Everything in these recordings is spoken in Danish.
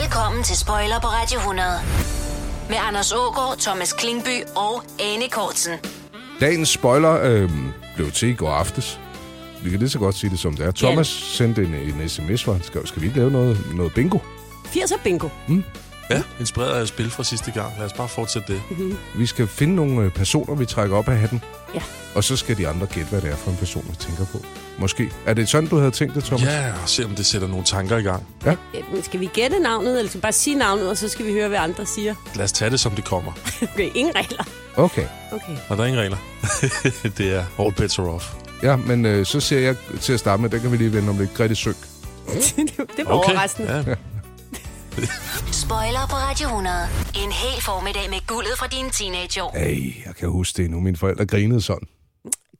Velkommen til Spoiler på Radio 100. Med Anders Ågaard, Thomas Klingby og Anne Kortsen. Dagens spoiler øh, blev til i går aftes. Vi kan lige så godt sige det, som det er. Thomas sendte en, en sms, hvor han skrev, skal vi ikke lave noget, noget bingo? 80'er bingo. Ja, inspireret af et spil fra sidste gang. Lad os bare fortsætte det. Vi skal finde nogle øh, personer, vi trækker op af hatten. Ja. Og så skal de andre gætte, hvad det er for en person, vi tænker på. Måske. Er det sådan, du havde tænkt det, Thomas? Ja, og se om det sætter nogle tanker i gang. Ja, men skal vi gætte navnet, eller skal vi bare sige navnet, og så skal vi høre, hvad andre siger? Lad os tage det, som det kommer. Okay, ingen regler. Okay. Okay. Og der er ingen regler. det er all bets are off. Ja, men øh, så ser jeg til at starte med, den kan vi lige vende om lidt. Grete Sønk. det var okay. overraskende. Ja. Spoiler på Radio 100. En hel formiddag med guldet fra dine teenageår. Ej, jeg kan huske det nu. Mine forældre grinede sådan.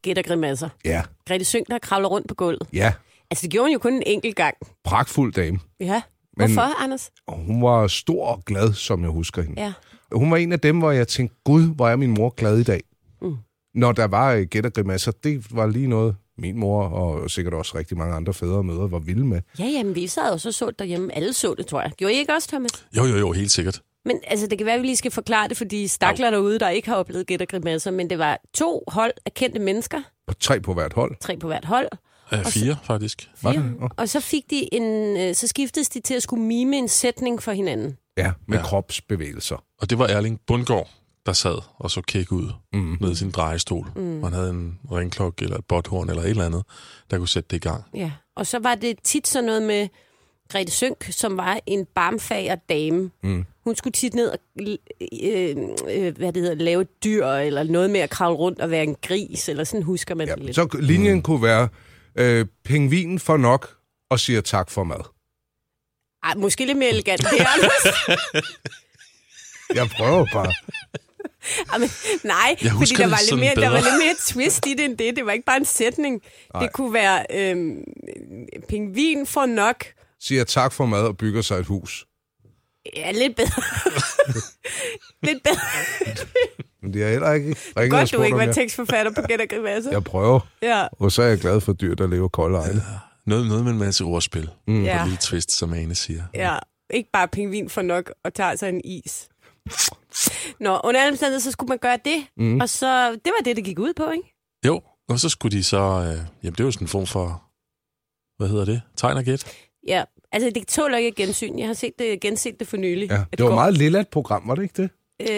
Gæt og grimasser. Ja, Grete Sønk, der kravler rundt på gulvet. ja. Altså, det gjorde hun jo kun en enkelt gang. Pragtfuld dame. Ja. Men- Hvorfor, Anders? Og hun var stor og glad, som jeg husker hende. Ja. Hun var en af dem, hvor jeg tænkte, gud, hvor er min mor glad i dag. Mm. Når der var øh, gæt og grimasser, det var lige noget, min mor og sikkert også rigtig mange andre fædre og mødre var vilde med. Ja, jamen, vi sad jo så så det derhjemme. Alle så det, tror jeg. Gjorde I ikke også, Thomas? Jo, jo, jo, helt sikkert. Men altså, det kan være, at vi lige skal forklare det, fordi stakler derude, der ikke har oplevet gæt og grimasser, men det var to hold af kendte mennesker, Og tre på hvert hold. tre på hvert hold, Uh, fire, faktisk. Var fire. og så fik de en, øh, så skiftedes de til at skulle mime en sætning for hinanden. Ja, med Ja. ja. kropsbevægelser. Og det var Erling Bundgaard, der sad og så kæk ud mm. med sin drejestol. Mm. Han havde en ringklok eller et botthorn eller et eller andet, der kunne sætte det i gang. Ja. Og så var det tit sådan noget med Grete Sønk, som var en barmfager dame. Mm. Hun skulle tit ned og øh, øh, hvad det hedder, lave et dyr, eller noget med at kravle rundt og være en gris, eller sådan husker man Ja. det lidt. Så linjen mm. kunne være, øh, pingvinen får nok og siger tak for mad. Ej, måske lidt mere elegant. Det er Anders. Jeg prøver bare. Ej, men, nej, Jeg fordi der det var, lidt mere, der var bedre. lidt mere twist i det end det. Det var ikke bare en sætning. Nej. Det kunne være, øhm, pingvin får nok. Siger tak for mad og bygger sig et hus. Ja, lidt bedre. lidt bedre. Men det er heller ikke ringet Godt, du ikke var jeg, tekstforfatter på Gæt og Grimasse. jeg prøver. Ja. Og så er jeg glad for dyr, der lever kolde egne. Noget, noget med en masse ordspil. Mm. Ja. Og lige twist, som Ane siger. ja. Ikke bare pingvin får nok og tager sig en is. Nå, under alle omstændigheder, så skulle man gøre det. Mm. Og så, det var det, det gik ud på, ikke? Jo, og så skulle de så... Øh, jamen, det er jo sådan en form for... Hvad hedder det? Tegn og gæt? Ja. Altså, det tåler ikke gensyn. Jeg har set det, genset det for nylig. Ja, det var går- meget lille et program, var det ikke det? Øh,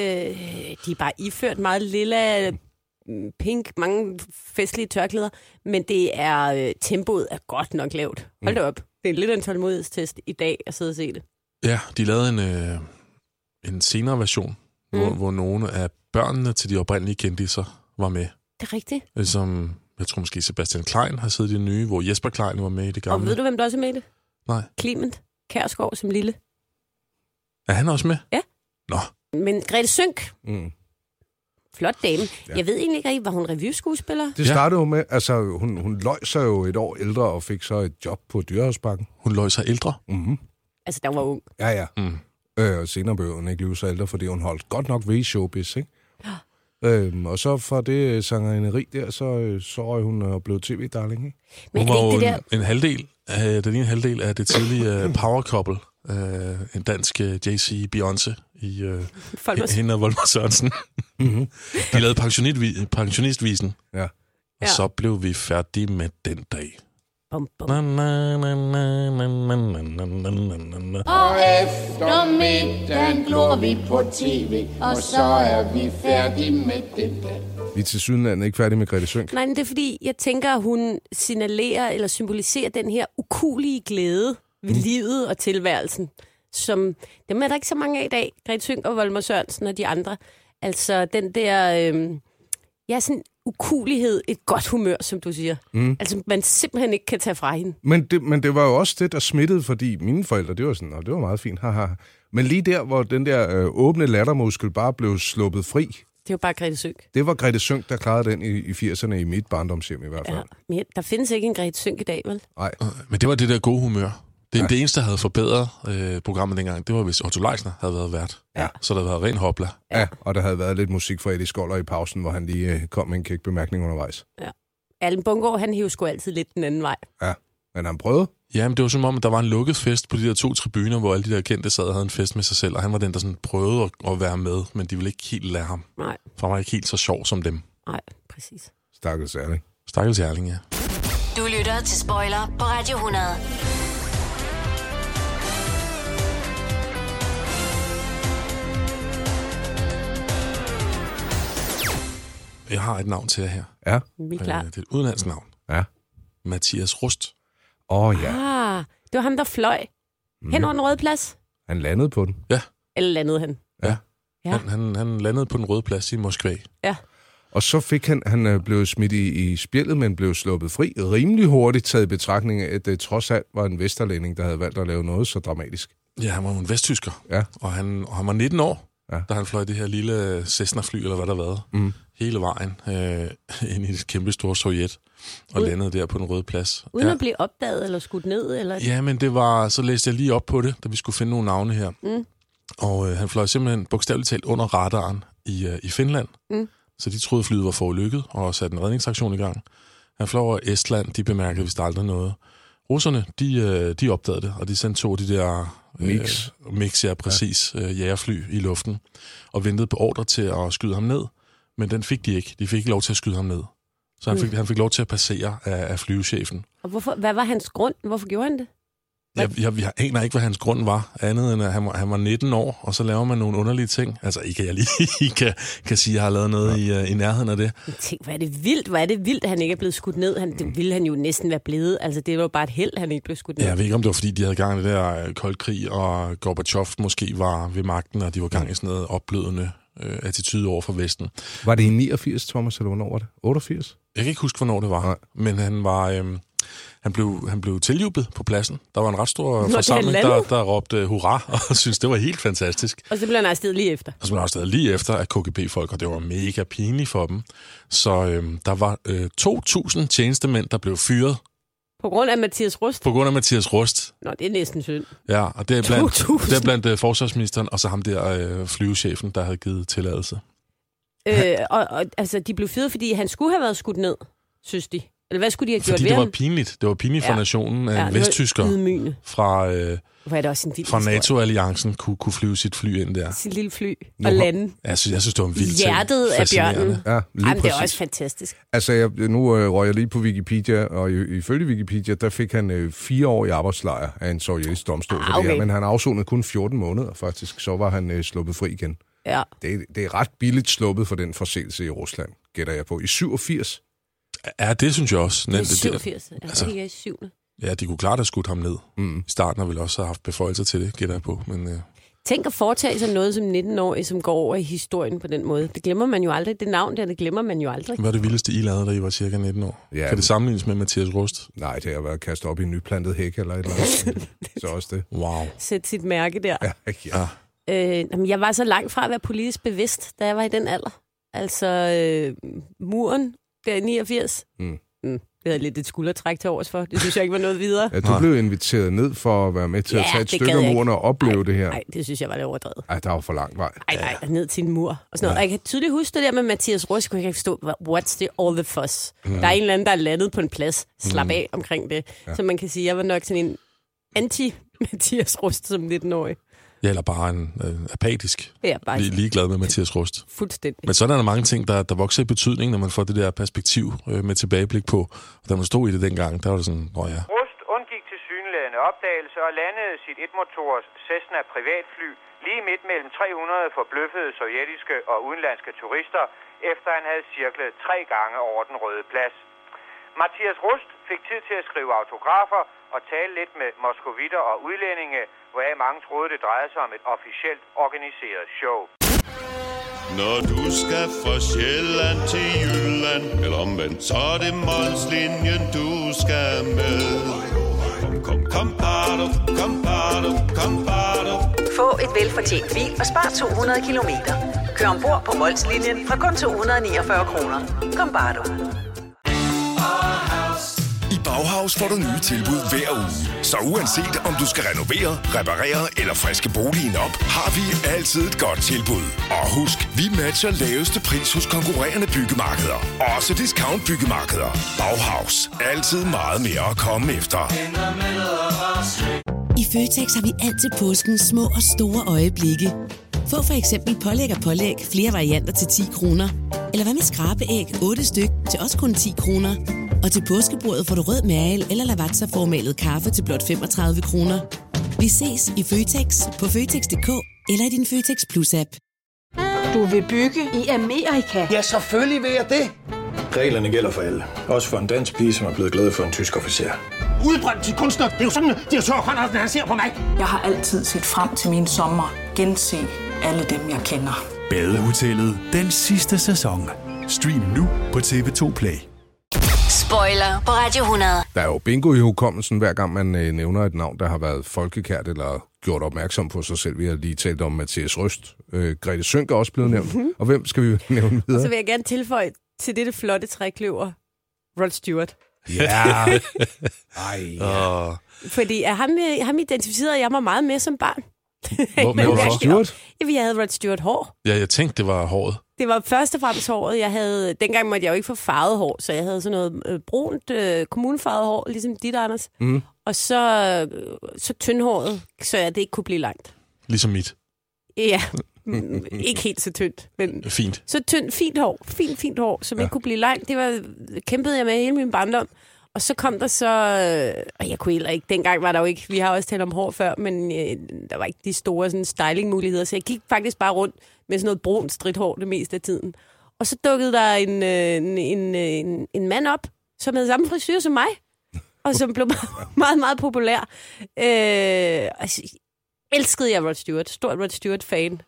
de er bare iført meget lilla, mm, pink, mange festlige tørklæder, men det er øh, tempoet er godt nok lavt. Hold da op. Det er lidt en tålmodighedstest i dag at sidde og se det. Ja, de lavede en, øh, en senere version, mm. hvor, hvor nogle af børnene til de oprindelige kendiser var med. Det er rigtigt. Som, jeg tror måske Sebastian Klein har siddet i den nye, hvor Jesper Klein var med i det Og gamle. ved du, hvem der også er med i det? Nej. Clement Kærsgaard som lille. Er han også med? Ja. Nå, Men Grete Sønk, Mm. flot dame. Ja. Jeg ved egentlig ikke rigtig, var hun revyskuespiller? Det startede jo med, altså hun, hun løj sig jo et år ældre og fik så et job på Dyrehavsbakken. hun løg sig ældre. Mm-hmm. Altså, der var ung. Ja, ja. Mm. Øh, og senere blev hun ikke blive så ældre, fordi hun holdt godt nok ved i showbiz, ikke? Øhm, og så for det sangerinderi der, så, øh, så røg hun og blev tv-darling, ikke? Men Hun er det var ikke det der... en, en halvdel, af, den ene halvdel af det tidlige power couple. Uh, en dansk JC Beyoncé i uh, Folk var... hende og Volmer Sørensen. Mm-hmm. De lavede pensionistvi- pensionistvisen, Ja. og Ja. så blev vi færdige med den dag bom. Og efter glor vi på tv, og så er vi færdige med det der. Vi er til sydenland ikke færdige med Grete Sønk. Nej, men det er fordi, jeg tænker, at hun signalerer eller symboliserer den her ukulige glæde ved mm. livet og tilværelsen, som dem er der ikke så mange af i dag, Grete Sønk og Volmer Sørensen og de andre. Altså den der... Øh, ja, sådan ukulighed, et godt humør, som du siger. Mm. Altså man simpelthen ikke kan tage fra hende. Men det, men det var jo også det, der smittede, fordi mine forældre, det var sådan, og det var meget fint, haha. Men lige der, hvor den der øh, åbne lattermuskel bare blev sluppet fri, Det jo bare Grete Sønk. det var Grete Sønk, der klarede den i, i 80'erne i mit barndomshjem i hvert fald. Ja. Men der findes ikke en Grete Sønk i dag, vel? Nej. Men det var det der gode humør. Det, ja. det eneste, der havde forbedret øh, programmet dengang, det var, hvis Otto Leisner havde været vært. Ja. Så der havde været ren hopla. Ja, og der havde været lidt musik fra Eddie Skoller i pausen, hvor han lige øh, kom med en kæk bemærkning undervejs. Allen Bungård, han hiver sgu altid lidt den anden vej. Ja, men han prøvede. Jamen, det var som om, at der var en lukket fest på de der to tribuner, hvor alle de der kendte sad og havde en fest med sig selv, og han var den, der sådan prøvede at, at være med, men de ville ikke helt lade ham. Nej, For han var ikke helt så sjov som dem. nej, præcis. Stakkels ærlig. Stakkels Erling, ja. Du lytter til Spoiler på Radio 100. Jeg har et navn til jer her. Ja. Vi er klar. Øh, det er et udenlandsk navn. Ja. Mathias Rust. Åh oh, ja, Ah, det var ham, der fløj hen over den røde plads. han landede på den. Eller landede han? Ja. Ja. Han, han, han landede på den røde plads i Moskva. Ja. Og så fik han, han øh, blev smidt i, i spjældet, men blev sluppet fri rimelig hurtigt, taget i betragtning af, at det trods alt var en vesterlænding, der havde valgt at lave noget så dramatisk. Ja, han var en vesttysker. Ja. Og han, og han var 19 år, Ja. ja. da han fløj det her lille Cessna-fly, eller hvad der var, Mm. Hele vejen øh, ind i det kæmpe store Sovjet, og Ud- landede der på den røde plads. Uden ja. at blive opdaget eller skudt ned? Eller... Ja, men det var, så læste jeg lige op på det, da vi skulle finde nogle navne her. Mm. Og øh, han fløj simpelthen bogstaveligt talt under radaren i, øh, i Finland. Mm. Så de troede, flyet var forulykket og satte en redningsaktion i gang. Han fløj over Estland, de bemærkede vist aldrig noget. Russerne, de, øh, de opdagede det, og de sendte to af de der... Mix. Øh, mix, ja, præcis. Ja. Øh, jægerfly i luften. Og ventede på ordre til at skyde ham ned. Men den fik de ikke. De fik ikke lov til at skyde ham ned. Så han Mm. fik, han fik lov til at passere af, af flyvechefen. Og hvorfor, hvad var hans grund? Hvorfor gjorde han det? Jeg, jeg, jeg aner ikke, hvad hans grund var, andet end at han var, han var 19 år, og så laver man nogle underlige ting. Altså ikke, at jeg lige kan, kan sige, at jeg har lavet noget i, uh, i nærheden af det. Jeg tænkte, hvor er det vildt, hvor er det vildt, at han ikke er blevet skudt ned. Han, det ville han jo næsten være blevet. Altså, det var jo bare et held, at han ikke blev skudt ned. Jeg ved ikke, om det var, fordi de havde gang i det der øh, kold krig, og Gorbachev måske var ved magten, og de var gang i sådan noget opblødende øh, attitude over for Vesten. Var det i 89, Thomas, eller hvornår var det? 88? Jeg kan ikke huske, hvornår det var, Nej. men han var... Øh, han blev, han blev tiljublet på pladsen. Der var en ret stor forsamling, der, der råbte hurra, og syntes, det var helt fantastisk. Og så blev han arresteret lige efter. Og så blev han også lige efter af KGB-folk, og det var mega pinligt for dem. Så øhm, der var øh, 2.000 tjenestemænd, der blev fyret På grund af Mathias Rust. på grund af Mathias Rust. Nå, det er næsten synd. Ja, og det er blandt, 2.000? det er blandt øh, forsvarsministeren, og så ham der øh, flyvechefen, der havde givet tilladelse. Øh, og, og, altså, de blev fyret, fordi han skulle have været skudt ned, synes de. Eller hvad skulle de have gjort Fordi ved det var ham? pinligt. Det var pinligt for Ja. nationen, at Ja, en vesttysker fra, øh, Hvor er det også en vild fra historie. NATO-alliancen kunne, kunne flyve sit fly ind der. Sin lille fly Nu og har- lande. Jeg synes, jeg synes det var en vild ting. Hjertet af Fascinerende. bjørnen. Ja, lige Jamen, det er præcis. også fantastisk. Altså, jeg, nu øh, røg jeg lige på Wikipedia, og i- ifølge Wikipedia, der fik han øh, fire år i arbejdslejr af en sovjetisk domstol Ah, for det her, okay. men han afsonede kun 14 måneder, faktisk. Så var han øh, sluppet fri igen. Ja. Det, er- det er ret billigt sluppet for den forseelse i Rusland, gætter jeg på. I 87. Ja, det synes jeg også. Det er 87. Jeg altså- altså, jeg er i syvende. Ja, de kunne klart have skudt ham ned. Mm. I starten har vi også have haft beføjelser til det, gætter jeg på. Men øh, Tænk at foretage sig noget som 19-årig, som går over i historien på den måde. Det glemmer man jo aldrig. Det navn der, det glemmer man jo aldrig. hvad er det vildeste, I lavede, da I var cirka 19 år? Ja, kan det sammenlignes med Mathias Rust? Nej, det har været kastet op i en nyplantet hæk eller et eller andet. så også det. Wow. Sæt sit mærke der. Ja, ja. Ja. Øh, jamen, jeg var så langt fra at være politisk bevidst, da jeg var i den alder. Altså, øh, muren, der i 89. Mm. Mm. Det havde lidt et skuldertræk til overs for. Det synes jeg ikke var noget videre. ja du Nej. blev inviteret ned for at være med til at Ja, tage et stykke jeg muren og opleve det her. Nej, det synes jeg var lidt overdrevet. Ej, der var for lang vej. Ej, nej, ned til en mur og sådan noget. Og jeg kan tydeligt huske det der med Mathias Rus. Jeg kunne ikke forstå, hvad- what's the all the fuss? Mm. Der er en eller anden, der er landet på en plads. Slap af omkring det. Ja. Så man kan sige, jeg var nok sådan en anti-Mathias Rust som 19-årig. Ja, eller bare en øh, apatisk. Ja, bare Lige, ligeglad med Mathias Rust. fuldstændig. Men sådan er der mange ting, der, der vokser i betydning, når man får det der perspektiv øh, med tilbageblik på. Og da man stod i det dengang, der var det sådan, åh ja. Rust undgik til synlædende opdagelse og landede sit etmotors Cessna privatfly lige midt mellem 300 forbløffede sovjetiske og udenlandske turister, efter han havde cirklet tre gange over den røde plads. Mathias Rust fik tid til at skrive autografer og tale lidt med moskovitter og udlændinge, hvoraf mange troede, det drejede sig om et officielt organiseret show. Når du skal fra Sjælland til Jylland Eller omvendt, så er det Molslinjen, du skal med Kom, kom, kom, bado, kom, bado, kom, bado. Få et velfortjent bil og spar 200 kilometer. Kør ombord på Molslinjen fra kun 249 kroner. Kom bare du. Bauhaus får du nye tilbud hver uge. Så uanset om du skal renovere, reparere eller friske boligen op, har vi altid et godt tilbud. Og husk, vi matcher laveste pris hos konkurrerende byggemarkeder. Også discount byggemarkeder. Bauhaus. Altid meget mere at komme efter. I Føtex har vi altid påskens små og store øjeblikke. Få for eksempel pålæg og pålæg flere varianter til 10 kroner. Eller hvad med skrabeæg 8 styk til også kun 10 kroner. Og til påskebordet får du rød mal eller lavatserformalet kaffe til blot 35 kroner. Vi ses i Føtex på Føtex.dk eller i din Føtex Plus-app. Du vil bygge i Amerika? Ja, selvfølgelig vil jeg det. Reglerne gælder for alle. Også for en dansk pige, som er blevet glad for en tysk officer. Udbrændt til kunstner. Det er jo sådan, at de har tørt, han ser på mig. Jeg har altid set frem til min sommer. Gense alle dem, jeg kender. Badehotellet den sidste sæson. Stream nu på TV2 Play. Spoiler på Radio 100. Der er jo bingo i hukommelsen, hver gang man øh, nævner et navn, der har været folkekært eller gjort opmærksom på sig selv. Vi har lige talt om Mathias Røst. Øh, Grete Sønk er også blevet nævnt. Mhm. Og hvem skal vi nævne Og videre? så vil jeg gerne tilføje til dette flotte trækløver, Rod Stewart. Ja. Ej, ja. Fordi af ham, øh, ham identificerede jeg mig meget med som barn. Hvor, hvorfor? jeg- Stewart? Jamen, jeg havde Rod Stewart hår. Ja, jeg tænkte, det var håret. Det var først og fremmest håret. Jeg havde, dengang måtte jeg jo ikke få farvet hår, så jeg havde sådan noget øh, brunt øh, kommunefarvet hår, ligesom dit, Anders. Mm. Og så, øh, så tyndhåret, så jeg det ikke kunne blive langt. Ligesom mit. Ja, mm, ikke helt så tyndt, men Fint. så tyndt, fint hår, fint, fint hår, som ja. ikke kunne blive langt. Det var, kæmpede jeg med hele min barndom. Og så kom der så, øh, og jeg kunne heller ikke, dengang var der jo ikke, vi har også talt om hår før, men øh, der var ikke de store sådan, styling-muligheder, så jeg gik faktisk bare rundt med sådan noget brunt stridthår det meste af tiden. Og så dukkede der en, øh, en, en, en, en mand op, som havde samme frisyr som mig, og som blev meget, meget populær. Øh, altså, elskede jeg Rod Stewart, stor Rod Stewart-fan.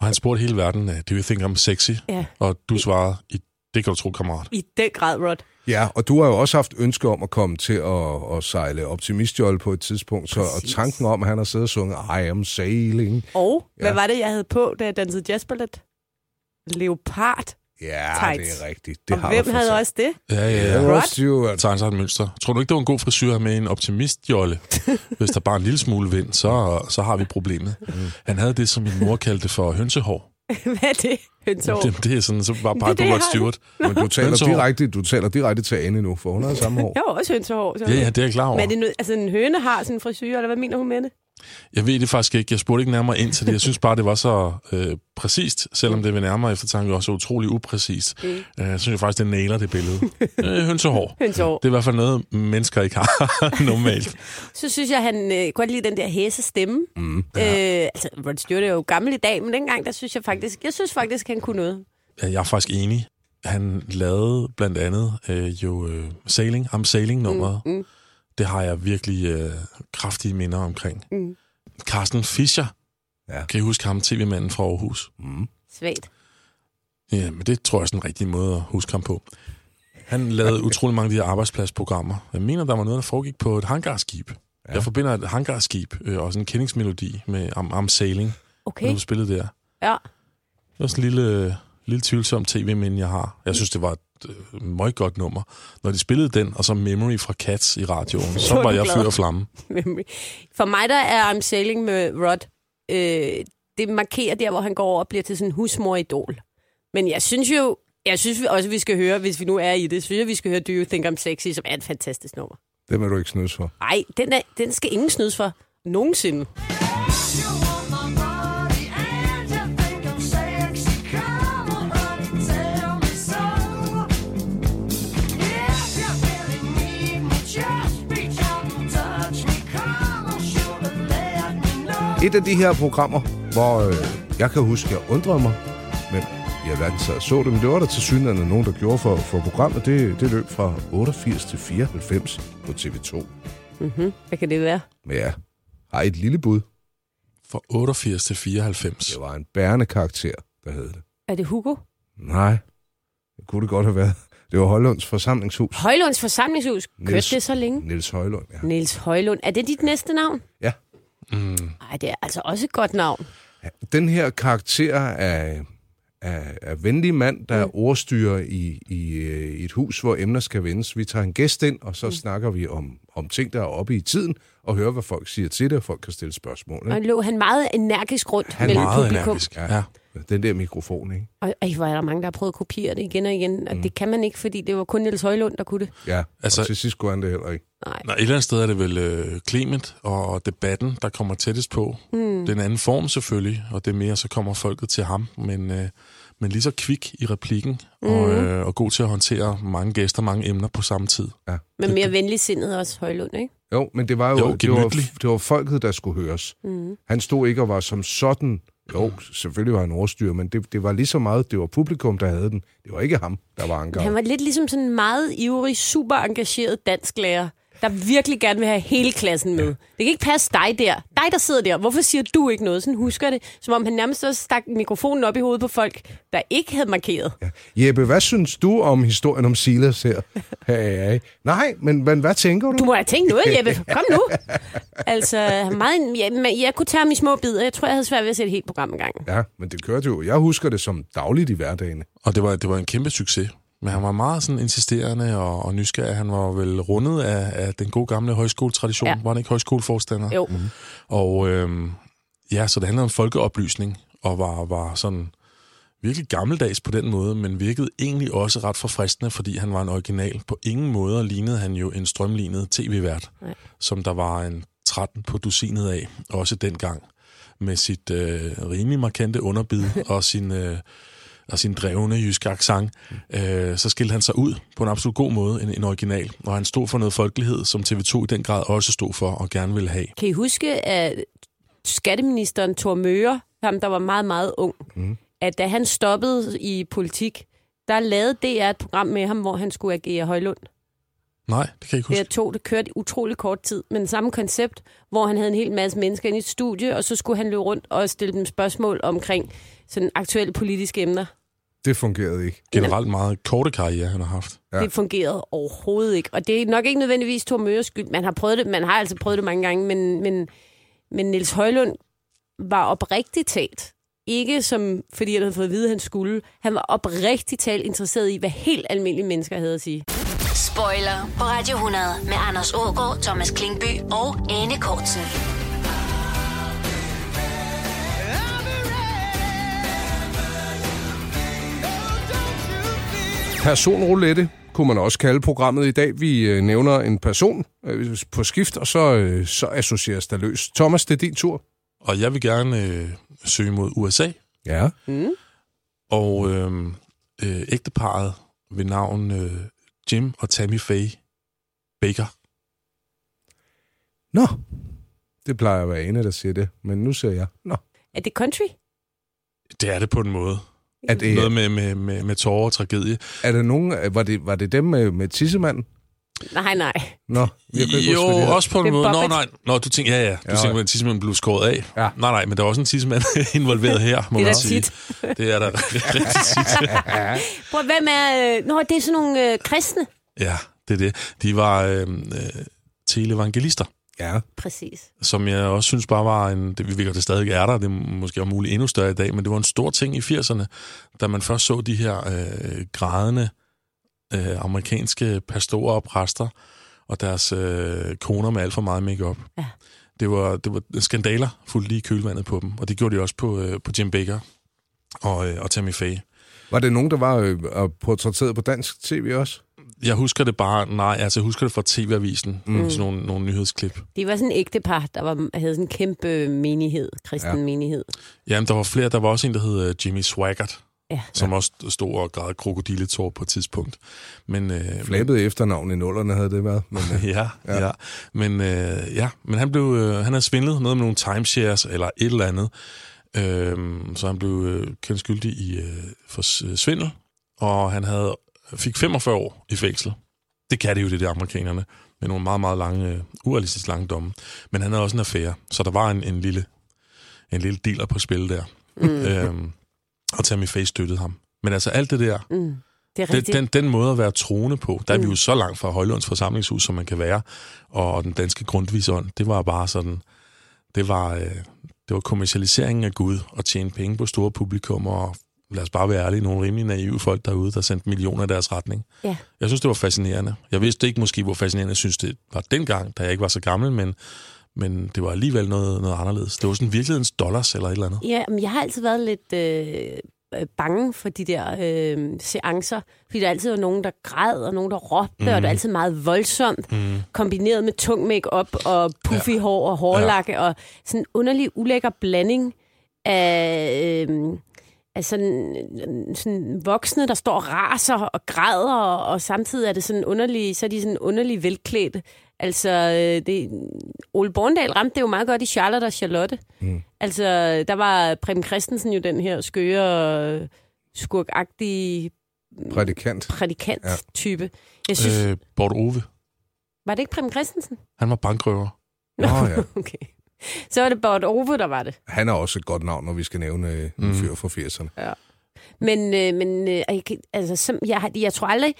Og han spurgte hele verden, uh, do you think I'm sexy? Ja. Og du svarede, "I- det kan du tro, kammerat. I den grad, Rod. Ja, og du har jo også haft ønske om at komme til at, at sejle optimistjolle på et tidspunkt, så, og Præcis. tanken tanken om, at han har siddet og sunget I am sailing. Og hvad Ja. var det, jeg havde på, da jeg dansede jazzballet? Leopard. Ja, Tights. det er rigtigt. Det og har hvem havde også det? Ja, ja, Ja. Rod Stewart. Tegner sig et mønster. Tror du ikke, det var en god frisyr med en optimistjolle? Hvis der bare er en lille smule vind, så, så har vi problemet. Mm. Han havde det, som min mor kaldte for hønsehår. hvad er det? Hønsehår. Det, det er sådan, så bare er det, på Rod. Stewart. Men du taler, Hønsehår. direkte, du taler direkte til Anne nu, for hun har samme hår. Jeg har også hønsehår. Så Ja, ja, det er jeg klar over. Men er det noget, altså en høne har sådan en frisyr, eller hvad mener hun med det? Jeg ved det faktisk ikke. Jeg spurgte ikke nærmere ind til det. Jeg synes bare, det var så øh, præcist, selvom det ved nærmere eftertanke også er utrolig upræcist. Mm. Øh, jeg synes jeg faktisk, det nailer det billede. øh, hønsehår. Hønsehår. Det er i hvert fald noget, mennesker ikke har normalt. Så synes jeg, han øh, godt lide den der hæse stemme. Mm. Øh, altså, Rod Stewart er jo gammel i dag, men dengang, der synes jeg faktisk, jeg synes faktisk, han kunne noget. Ja, Jeg er faktisk enig. Han lavede blandt andet øh, jo øh, Sailing, Am Sailing-nummeret. Mm, mm. Det har jeg virkelig øh, kraftige minder omkring. Mm. Carsten Fischer. Ja. Kan I huske ham, tv-manden fra Aarhus? Mm. Svagt. Ja, men det tror jeg er sådan en rigtig måde at huske ham på. Han lavede utrolig mange af de her arbejdspladsprogrammer. Jeg mener, der var noget, der foregik på et hangarskib. Ja. Jeg forbinder et hangarskib øh, og sådan en kendingsmelodi med Am, Am Sailing. Okay. Når du spillede der. Ja. Det var sådan en lille, lille tvivlsom tv-minde, jeg har. Jeg synes, det var et øh, meget godt nummer. Når de spillede den, og så Memory fra Cats i radioen, så var jeg fyr og flamme. For mig, der er I'm Sailing med Rod, øh, det markerer der, hvor han går over og bliver til sådan en husmoridol. Men jeg synes jo, jeg synes også, vi skal høre, hvis vi nu er i det, synes jeg, vi skal høre Do You Think I'm Sexy, som er et fantastisk nummer. Det vil du ikke snydes for. Nej, den, er, den skal ingen snydes for. Nogensinde. Et af de her programmer, hvor øh, jeg kan huske, jeg undrede mig, men jeg verden så, så det, men det var der til synligheden nogen, der gjorde for, for programmet. Det, det løb fra 88 til 94 på TV2. Mm-hmm. Hvad kan det være? Ja, har et lille bud. Fra 88 til 94. Det var en bærende karakter, der hed det. Er det Hugo? Nej, det kunne det godt have været. Det var Højlunds forsamlingshus. Højlunds forsamlingshus. Kørte Niels- det så længe? Niels Højlund, ja. Niels Højlund. Er det dit næste navn? Ja. Mm. Nej, det er altså også et godt navn. Den her karakter af, af, af venlig mand, der mm. ordstyrer i, i, øh, i et hus, hvor emner skal vendes. Vi tager en gæst ind, og så mm. snakker vi om, om ting, der er oppe i tiden, og hører, hvad folk siger til det, og folk kan stille spørgsmål. Og Ikke? lå han meget energisk rundt Han er mellem meget publikum. energisk, ja. Den der mikrofon, ikke? Og ej, hvor er der mange, der har prøvet at kopiere det igen og igen. Og mm. det kan man ikke, fordi det var kun Niels Højlund, der kunne det. Ja, altså, og til sidst kunne han det heller ikke. Nej. Nå, et eller andet sted er det vel øh, Clement og, debatten, der kommer tættest på. Mm. Det er en anden form selvfølgelig, og det er mere, så kommer folket til ham. Men, øh, men lige så kvik i replikken, mm. og, Mhm. øh, og god til at håndtere mange gæster, mange emner på samme tid. Ja. Men mere venlig sindet også Højlund, ikke? Jo, men det var jo, Jo, det, var, det var folket, der skulle høres. Mm. Han stod ikke og var som sådan... Jo, selvfølgelig var han overstyr, men det, det var lige så meget, det var publikum, der havde den. Det var ikke ham, der var anker. Han var lidt ligesom sådan en meget ivrig, super engageret dansklærer, der virkelig gerne vil have hele klassen med. Det kan ikke passe dig der. Dig, der sidder der. Hvorfor siger du ikke noget? Sådan husker det. Som om han nærmest også stak mikrofonen op i hovedet på folk, der ikke havde markeret. Jeppe, hvad synes du om historien om Silas her? Ja, ja. Nej, men, men hvad tænker du? Du må have tænkt noget, Jeppe. Kom nu. Altså, han meget, jeg, men jeg kunne tage ham i små bidder. Jeg tror, jeg havde svært ved at se et helt program engang. Ja, men det kørte jo. Jeg husker det som dagligt i hverdagen. Og det var, det var en kæmpe succes. Men han var meget sådan insisterende og, og nysgerrig. Han var vel rundet af, af den gode gamle højskoletradition. Ja. Var han ikke højskoleforstander? Jo. Mm-hmm. Og øhm, ja, så det handlede om folkeoplysning, og var, var sådan virkelig gammeldags på den måde, men virkede egentlig også ret forfriskende, fordi han var en original. På ingen måder lignede han jo en strømlignet tv-vært, Nej. som der var en 13 på dusinet af, også dengang, med sit øh, rimelig markante underbid og sin... Øh, og sin drevne jyske accent, øh, så skilte han sig ud på en absolut god måde, en, en original. Og han stod for noget folkelighed, som TV2 i den grad også stod for og gerne ville have. Kan I huske, at skatteministeren Thor Møre, ham der var meget, meget ung, mm. at da han stoppede i politik, der lavede DR et program med ham, hvor han skulle agere Højlund. Nej, det kan jeg ikke huske. Det to, det kørte i utrolig kort tid, men samme koncept, hvor han havde en hel masse mennesker inde i et studie, og så skulle han løbe rundt og stille dem spørgsmål omkring sådan aktuelle politiske emner. Det fungerede ikke. Generelt meget korte karriere, han har haft. Ja. Det fungerede overhovedet ikke. Og det er nok ikke nødvendigvis Thor Møres skyld. Man har, prøvet det, man har altså prøvet det mange gange, men, men, men Niels Højlund var oprigtigt talt. Ikke som, fordi han havde fået at vide, at han skulle. Han var oprigtigt talt interesseret i, hvad helt almindelige mennesker havde at sige. Spoiler på Radio 100 med Anders Ågaard, Thomas Klingby og Anne Kortsen. Personroulette kunne man også kalde programmet i dag. Vi øh, nævner en person øh, på skift, og så, øh, så associeres der løs. Thomas, det er din tur. Og jeg vil gerne øh, søge mod USA. Ja. Mm. Og øh, øh, ægteparet ved navn øh, Jim og Tammy Faye Baker. Nå, det plejer at være ene, der siger det, men nu siger jeg, nå. Er det country? Det er det på en måde. Er det, Noget med, med, med, med tårer og tragedie. er der nogen, var det, var det dem med, med tissemanden? Nej, nej. Nå, jeg kan Jo, huske, også på en er måde. Nå, nej. Nå, du tænker, ja, ja. Du Ja, tænker, at en tissemand blev skåret af. Ja. Nej, nej, men der er også en tissemand involveret her, må Det er man da sige. tit. Det er der rigtig tit. Prøv, hvem er... Øh... Nå, det er sådan nogle øh, kristne. Ja, det er det. De var øh, øh, televangelister, Ja. Præcis. som jeg også synes bare var en... Det virker det stadig er der, det er måske om muligt endnu større i dag, men det var en stor ting i 80'erne, da man først så de her øh, grædende øh, amerikanske pastorer og præster, og deres øh, koner med alt for meget makeup. Ja. Det var, det var skandaler fuldt lige i kølvandet på dem, og det gjorde de også på, øh, på Jim Baker og, øh, og Tammy Faye. Var det nogen, der var øh, og portrætteret på dansk tv også? Jeg husker det bare, nej, altså jeg husker det fra TV-avisen, mm. sådan nogle, nogle nyhedsklip. Det var sådan en ægtepar, der var, havde sådan en kæmpe menighed, kristen Ja. ja. menighed. Jamen, der var flere, der var også en, der hed øh, Jimmy Swaggart, Ja. som også stod og græd krokodilletår på et tidspunkt. Men, øh, Flabet efternavn i nullerne havde det været. Men, øh, ja, ja. ja. Men, øh, ja. Men han, blev, øh, han havde svindlet noget med nogle timeshares eller et eller andet. Øh, så han blev øh, kendt skyldig i øh, for svindel, og han havde fik 45 år i fængsel. Det kan det jo, det der amerikanerne, med nogle meget, meget lange, øh, urealistisk lange domme. Men han havde også en affære, så der var en, en lille en lille dealer på spil der. Mm. Øhm, og Tammy Faye støttede ham. Men altså alt det der, Mm. Det er den, den, den måde at være troende på, der er vi jo så langt fra Højlunds forsamlingshus, som man kan være, og den danske grundvisånd, det var bare sådan, det var, øh, det var kommercialiseringen af Gud, og tjene penge på store publikum, og lad os bare være ærlige, nogle rimelig naive folk derude, der sendte millioner i deres retning. Ja. Jeg synes, det var fascinerende. Jeg vidste ikke måske, hvor fascinerende jeg synes, det var dengang, da jeg ikke var så gammel, men, men det var alligevel noget, noget anderledes. Det var sådan virkelighedens dollars eller et eller andet. Ja, men jeg har altid været lidt øh, øh, bange for de der øh, seancer, fordi der altid var nogen, der græd, og nogen, der råbte, mm. og det er altid meget voldsomt, mm. kombineret med tung make-up og puffy ja. hår og hårlakke, ja. og sådan en underlig, ulækker blanding af... Øh, af sådan, voksne, der står og raser og græder, og, og samtidig er det sådan underlig, så er de sådan underlig velklædte. Altså, øh, det, Ole Borndal ramte det jo meget godt i Charlotte og Charlotte. Mm. Altså, der var Preben Christensen jo den her skøre, skurkagtige Prædikant. prædikant-type. Jeg synes, Øh, Bort Ove, var det ikke Preben Christensen? han var bankrøver. Nå ja. okay. Så var det Bort Ove, der var det. Han er også et godt navn, når vi skal nævne øh, en Mm. fyr fra 80'erne. Ja. Men, øh, men øh, altså, som, jeg, jeg tror aldrig...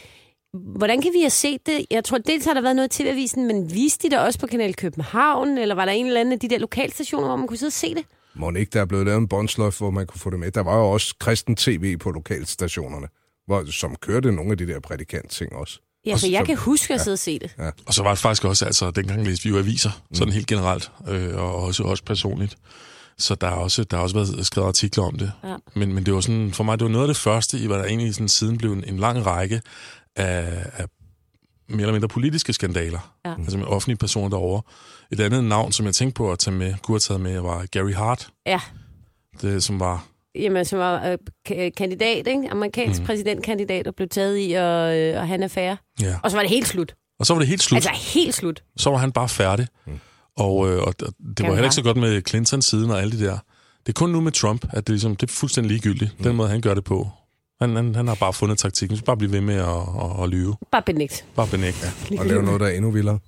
Hvordan kan vi have set det? Jeg tror, dels har der været noget i TV-avisen, men viste de det også på Kanal København? Eller var der en eller anden af de der lokalstationer, hvor man kunne sidde og se det? Må ikke, der er blevet lavet en båndsløf, hvor man kunne få det med. Der var jo også kristen tv på lokalstationerne, hvor, som kørte nogle af de der prædikant-ting også. Ja, for jeg kan huske at sidde og se det. Ja. Og så var det faktisk også, altså dengang læste vi jo aviser, mm. sådan helt generelt, øh, og også, også personligt. Så der har også, der har også været skrevet artikler om det. Ja. Men, men det var sådan, for mig, det var noget af det første, i hvad der egentlig sådan siden blev en, en lang række af, af mere eller mindre politiske skandaler. Ja. Altså med offentlige personer derovre. Et andet navn, som jeg tænkte på at tage med, kunne have taget med, var Gary Hart, Ja, det, som var jamen, som var øh, kandidat, ikke? Amerikansk mm. præsidentkandidat, og blev taget i at, øh, at have en affære. Ja. Og så var det helt slut. Og så var det helt slut. Altså helt slut. så var han bare færdig. Mm. Og, øh, og, og det var heller ikke så godt med Clinton siden og alle de der. Det er kun nu med Trump, at det, ligesom, det er fuldstændig ligegyldigt. Mm. Den måde, han gør det på. Han, han, han har bare fundet taktikken. Så bare blive ved med at, at, at lyve. Bare benægt. Bare benægte. Ja. Og lave noget, der er endnu vildere.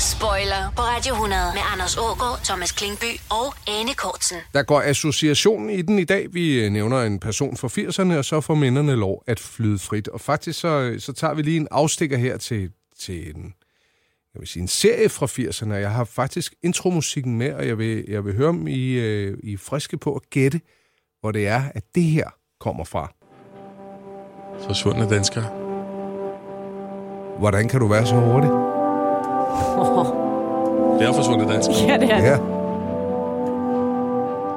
Spoiler på Radio 100 med Anders Ågaard, Thomas Klingby og Anne Kortsen. Der går associationen i den i dag. Vi øh, nævner en person fra 80'erne, og så får minderne lov at flyde frit. Og faktisk så, så tager vi lige en afstikker her til, til en, jeg vil sige, en serie fra 80'erne. Jeg har faktisk intromusikken med, og jeg vil, jeg vil høre, om I, øh, I er friske på at gætte, hvor det er, at det her kommer fra. Forsvundne danskere. Hvordan kan du være så hurtig? Det er forsvundne danskere. Ja, det er det. Ja.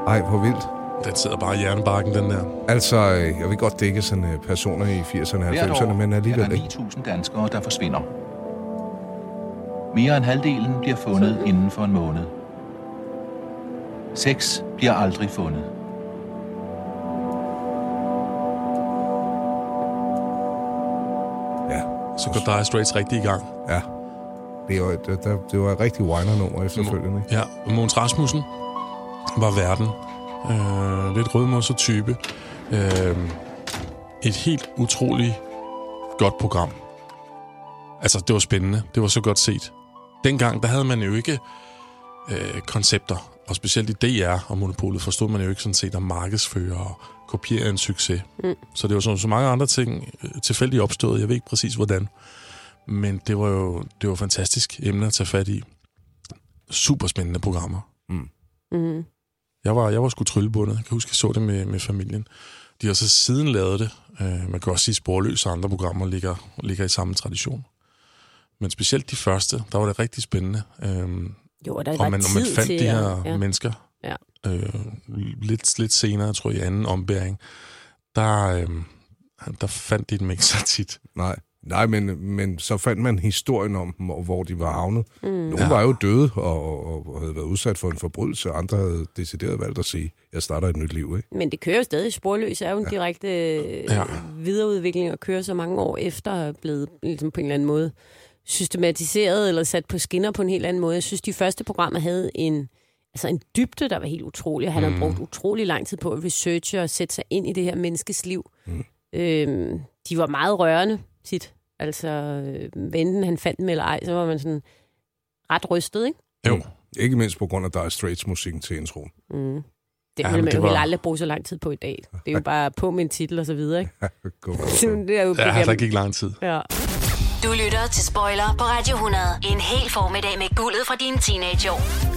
Ej, hvor vildt. Den sidder bare i jernbakken, den der. Altså, øh, jeg vil godt dække sådan øh, personer i 80'erne og Hvert 90'erne, år men er alligevel der ikke. 9.000 danskere, der forsvinder. Mere end halvdelen bliver fundet inden for en måned. Seks bliver aldrig fundet. Ja. Så går Dire Straits rigtig i gang. Ja. Det var, det, det, det var et rigtig whiner-nummer efterfølgende. ikke? Ja, Måns Rasmussen var verden. Øh, lidt rødmosset type. Øh, et helt utroligt godt program. Altså, det var spændende. Det var så godt set. Dengang, der havde man jo ikke øh, koncepter, og specielt i DR og Monopolet forstod man jo ikke sådan set at markedsføre og kopiere en succes. Mm. Så det var sådan, så mange andre ting øh, tilfældigt opstået. Jeg ved ikke præcis, hvordan. Men det var jo det var fantastisk emne at tage fat i. Super spændende programmer. Mm. Mm. Jeg var, jeg var sgu tryllebundet. Jeg kan huske, jeg så det med, med familien. De har så siden lavet det. Øh, man kan også sige, Sporløs og andre programmer ligger, ligger i samme tradition. Men specielt de første, der var det rigtig spændende. Øhm, Jo, og der og man, og man fandt til de her ja. mennesker Ja. øh, lidt, lidt senere, tror jeg, i anden ombæring, der, øh, der fandt de dem ikke så tit. Nej. Nej, men, men så fandt man historien om dem, og hvor de var havnet. Mm. Nogle Ja. var jo døde og, og, og havde været udsat for en forbrydelse, andre havde decideret valgt at sige, jeg starter et nyt liv. Ikke? Men det kører jo stadig. Sporløs er jo en direkte ja. Ja. videreudvikling og kører så mange år efter er blevet ligesom på en eller anden måde systematiseret eller sat på skinner på en helt anden måde. Jeg synes, de første programmer havde en, altså en dybde, der var helt utrolig, og han mm. Havde brugt utrolig lang tid på at researche og sætte sig ind i det her menneskes liv. Mm. Øhm, de var meget rørende tit. Altså, øh, enten han fandt dem eller ej, så var man sådan ret rystet, ikke? Jo. Ikke mindst på grund af Dire Straits musikken til introen. Mm. Det Ja, ja, man jo var- heller aldrig bruge så lang tid på i dag. Det er jo bare på med en titel og så videre, ikke? Det er jo Ja, der gik lang tid. Ja. Du lytter til Spoiler på Radio 100. En hel formiddag med guldet fra dine teenageår.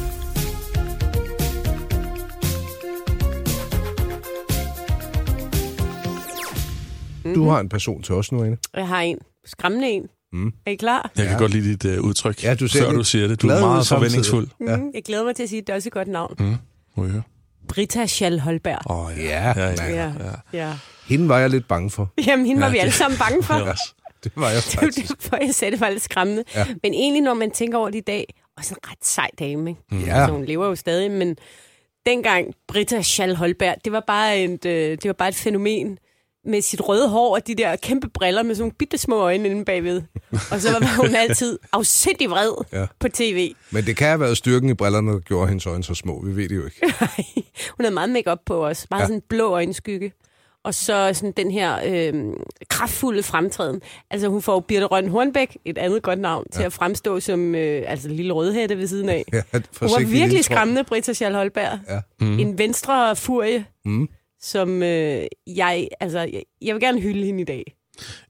Du Mhm. har en person til os nu, Anne. Jeg har en skræmmende en. Mm. Er I klar? Jeg kan Ja. godt lide dit uh, udtryk, Ja, du ser før du siger det. Du er meget forventningsfuld. Ja. Mm, jeg glæder mig til at sige, at det er også et godt navn. Mm. Vi høre? Britta Schall Holberg. Åh, oh, ja. Ja, Ja, ja, ja. Ja. ja. Hende var jeg lidt bange for. Jamen, hende var Ja, vi det- alle sammen bange for. Det også. Det var jeg Det er jo faktisk. derfor, jeg sagde, det var lidt skræmmende. Ja. Men egentlig, når man tænker over det i dag, også en ret sej dame, ikke? Ja. Altså, hun lever jo stadig, men dengang Britta Schall Holberg, det var bare et, øh, det var bare et fænomen med sit røde hår og de der kæmpe briller med sådan nogle bitte små øjne inde bagved. Og så var hun altid afsindig vred Ja. på tv. Men det kan have været styrken i brillerne, der gjorde hendes øjne så små. Vi ved det jo ikke. Hun havde meget makeup på os. Meget Ja. sådan blå øjenskygge. Og så sådan den her øh, kraftfulde fremtræden. Altså hun får Birte Røn Hornbæk, et andet godt navn, ja. til at fremstå som øh, altså lille rødhætte ved siden af. Ja, Hun var virkelig skræmmende, Britta Schall Holberg. Ja. Mm. En venstre furie, Mm. Som øh, jeg, altså, jeg, jeg vil gerne hylde hende i dag.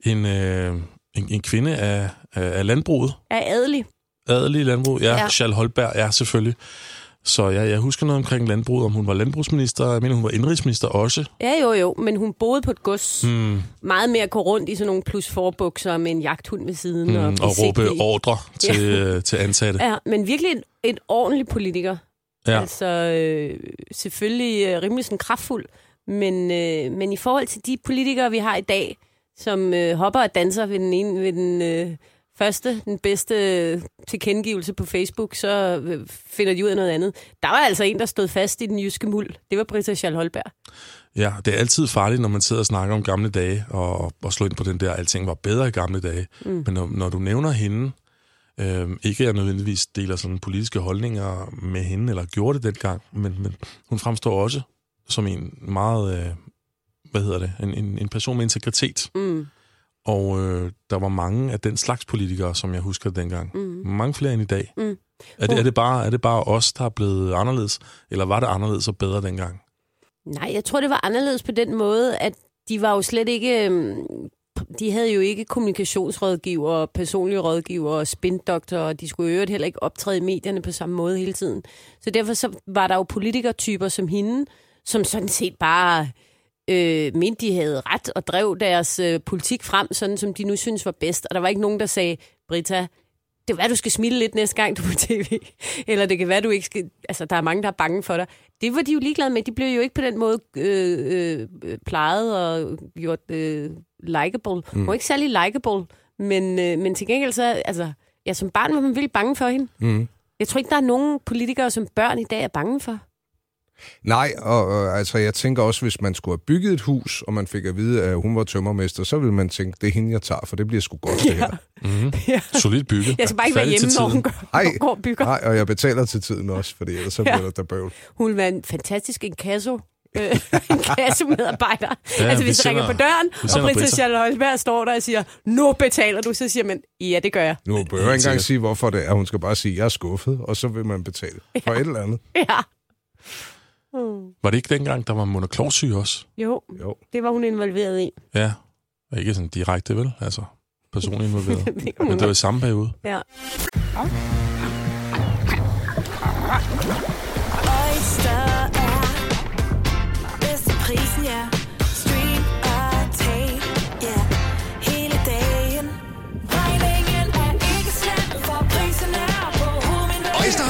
En, øh, en, en kvinde af, af, af landbruget. Er adelig. Adelig landbrug. Ja, Ja. ja. Schall Holberg, ja, selvfølgelig. Så ja, jeg husker noget omkring landbruget, om hun var landbrugsminister. Jeg mener, hun var indrigsminister også. Ja, jo, jo, men hun boede på et gods. Mm. Meget mere gå rundt i sådan nogle plus forbukser med en jagthund ved siden. mm, og, og råbe ordre til, øh, til ansatte. Ja, men virkelig en, en ordentlig politiker. Ja. Altså øh, selvfølgelig øh, rimelig sådan kraftfuld, men, øh, men i forhold til de politikere, vi har i dag, som øh, hopper og danser ved den, ene, ved den øh, første, den bedste øh, tilkendegivelse på Facebook, så øh, finder de ud af noget andet. Der var altså en, der stod fast i den jyske muld. Det var Britta Schall Holberg. Ja, det er altid farligt, når man sidder og snakker om gamle dage, og, og slår ind på den der, alting var bedre i gamle dage. Mm. Men når, når du nævner hende, øh, ikke at jeg nødvendigvis deler sådan politiske holdninger med hende, eller gjorde det dengang, men, men hun fremstår også som en meget, øh, hvad hedder det, en, en, en person med integritet. Mm. Og øh, der var mange af den slags politikere, som jeg husker dengang. Mm. Mange flere end i dag. Mm. Er, det, er, det bare, er det bare os, der er blevet anderledes, eller var det anderledes og bedre dengang? Nej, jeg tror, det var anderledes på den måde, at de var jo slet ikke... øhm, De havde jo ikke kommunikationsrådgiver, personlige rådgiver og spindoktorer, og de skulle øvrigt heller ikke optræde i medierne på samme måde hele tiden. Så derfor så var der jo politikertyper som hende, som sådan set bare øh, mente, de havde ret og drev deres øh, politik frem, sådan som de nu synes var bedst. Og der var ikke nogen, der sagde, Britta, det kan være, du skal smile lidt næste gang, du er på tv. Eller det kan være, du ikke skal... Altså, der er mange, der er bange for dig. Det var de jo ligeglade med. De blev jo ikke på den måde øh, øh, plejet og gjort øh, likable. Mm. Hun var ikke særlig likable, men, øh, men til gengæld så... Altså, ja, som barn var man virkelig bange for hende. Mm. Jeg tror ikke, der er nogen politikere, som børn i dag er bange for. Nej, og, og altså, jeg tænker også, hvis man skulle have bygget et hus, og man fik at vide, at hun var tømmermester, så ville man tænke, det er hende, jeg tager, for det bliver sgu godt, det her. Mm-hmm. Ja. Solidt bygget. Jeg skal bare ikke være Færdig til hjemme, når hun går, Ej, går og bygger. nej, og jeg betaler til tiden også, for ellers så Ja. bliver der der bøvl. Hun vil være en fantastisk inkasso. øh, inkasso-medarbejder. Ja, altså, vi hvis du ringer på døren, og Britta. Schall Holberg står der og siger, nu betaler du, så siger man, ja, det gør jeg. Nu behøver jeg ikke engang sige, hvorfor det er. Hun skal bare sige, jeg er skuffet, og så vil man betale for et eller andet. Ja. Mm. Var det ikke dengang, der var monoklovsyge også? Jo, Jo. det var hun involveret i. Ja. Og ikke sådan direkte, vel? Altså, personligt involveret. Det Men det var i samme periode. Ja. Oyster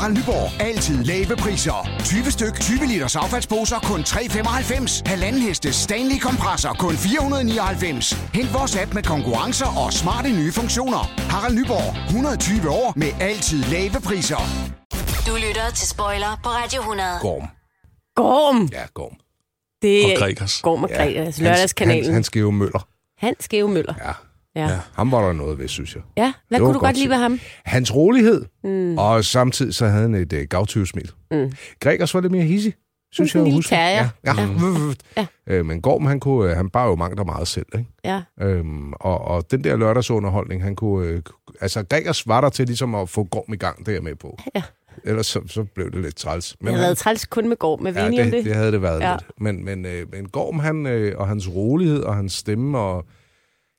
Harald Nyborg. Altid lave priser. 20 styk, 20 liters affaldsposer kun 3,95. Halvanden heste Stanley kompresser kun 499. Hent vores app med konkurrencer og smarte nye funktioner. Harald Nyborg. 120 år med altid lave priser. Du lytter til Spoiler på Radio 100. Gorm. Gorm. Ja, Gorm. Det Og er Gregers. Gorm og Gregers. Hans, Lørdagskanalen. Hans, Hans Geo Møller. Hans Geo Møller. Ja. Ja. Ham var der noget ved, synes jeg. Ja, hvad Det kunne du godt godt lide ved ham? Hans rolighed, Mm. og samtidig så havde han et øh, gavtyvsmil. Mm. Gregers var lidt mere hissig, synes jeg. lille huske. terrier. Ja. ja. Ja. Øh, men Gorm, han, kunne, øh, han bar jo mangt og meget selv. Ikke? Ja. Øhm, og, og den der lørdagsunderholdning, han kunne... Øh, altså, Gregers var der til ligesom at få Gorm i gang, det er jeg med på. Ja. Ellers så, så blev det lidt træls. Men det havde været træls kun med går med ja, det, det. det havde det været Ja. lidt. Men, men, øh, men Gorm, han, øh, og hans rolighed og hans stemme og...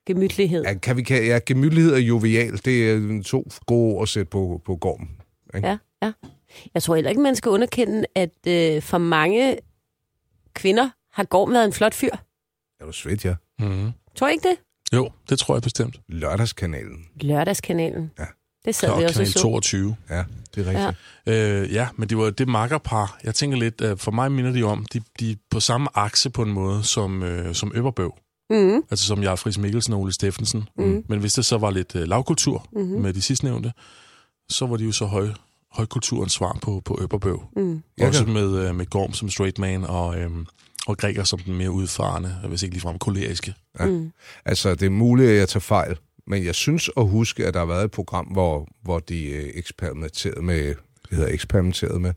Gemytlighed. Ja, kan vi, kan, ja, gemytlighed og jovial, det er to gode ord at sætte på, på Gorm. Ikke? Ja, ja. Jeg tror heller ikke, man skal underkende, at øh, for mange kvinder har Gorm været en flot fyr. Er du svedt, ja? Mm-hmm. Tror I ikke det? Jo, det tror jeg bestemt. Lørdagskanalen. Lørdagskanalen. Ja. Det sad Og vi også så. 22. Ja, det er rigtigt. Ja. Øh, ja, men det var det makkerpar. Jeg tænker lidt, øh, for mig minder de om, de, de er på samme akse på en måde som, øh, som Øberbøv. Mm. Altså som Jarl Friis Mikkelsen og Ole Steffensen. Mhm. Men hvis det så var lidt øh, lavkultur Mhm. med de sidstnævnte, så var de jo så høj, højkulturens svar på, på Øberbøv. Mm. Også med, øh, med Gorm som straight man og, øh, og Gregor som den mere udfarende, hvis ikke ligefrem koleriske. Ja. Mm. Altså, det er muligt, at jeg tager fejl, men jeg synes at huske, at der har været et program, hvor, hvor de øh, eksperimenterede med, det hedder eksperimenterede med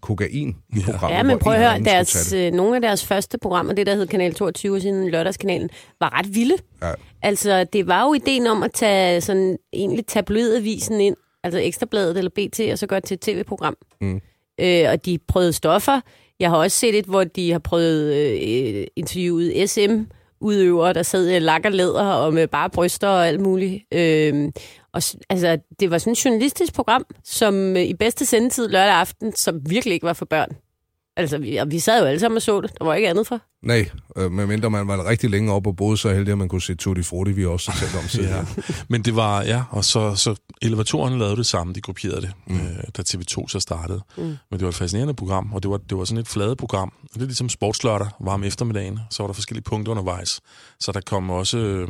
kokain i programmet. Ja, men prøv at høre, deres, øh, nogle af deres første programmer, det der hed Kanal 22 og siden lørdagskanalen, var ret vilde. Ja. Altså, det var jo ideen om at tage sådan egentlig tabloidavisen ind, altså Ekstrabladet eller BT, og så gøre det til et tv-program. Mm. Øh, og de prøvede stoffer. Jeg har også set et, hvor de har prøvet øh, interviewet udøvere, der sad i lak og læder og med bare bryster og alt muligt. Øh, og, altså, det var sådan et journalistisk program, som øh, i bedste sendetid lørdag aften, som virkelig ikke var for børn. Altså, vi, vi sad jo alle sammen og så det. Der var ikke andet for. Nej, øh, medmindre man var rigtig længe oppe og boede så heldig, at man kunne se Tutti Frutti, vi også selv om siden. Ja. Men det var, ja, og så, så elevatorerne lavede det samme, de kopierede det, mm. øh, da TV2 så startede. Mm. Men det var et fascinerende program, og det var, det var sådan et flade program. Det er ligesom sportslørdag, var om eftermiddagen, så var der forskellige punkter undervejs. Så der kom også, øh,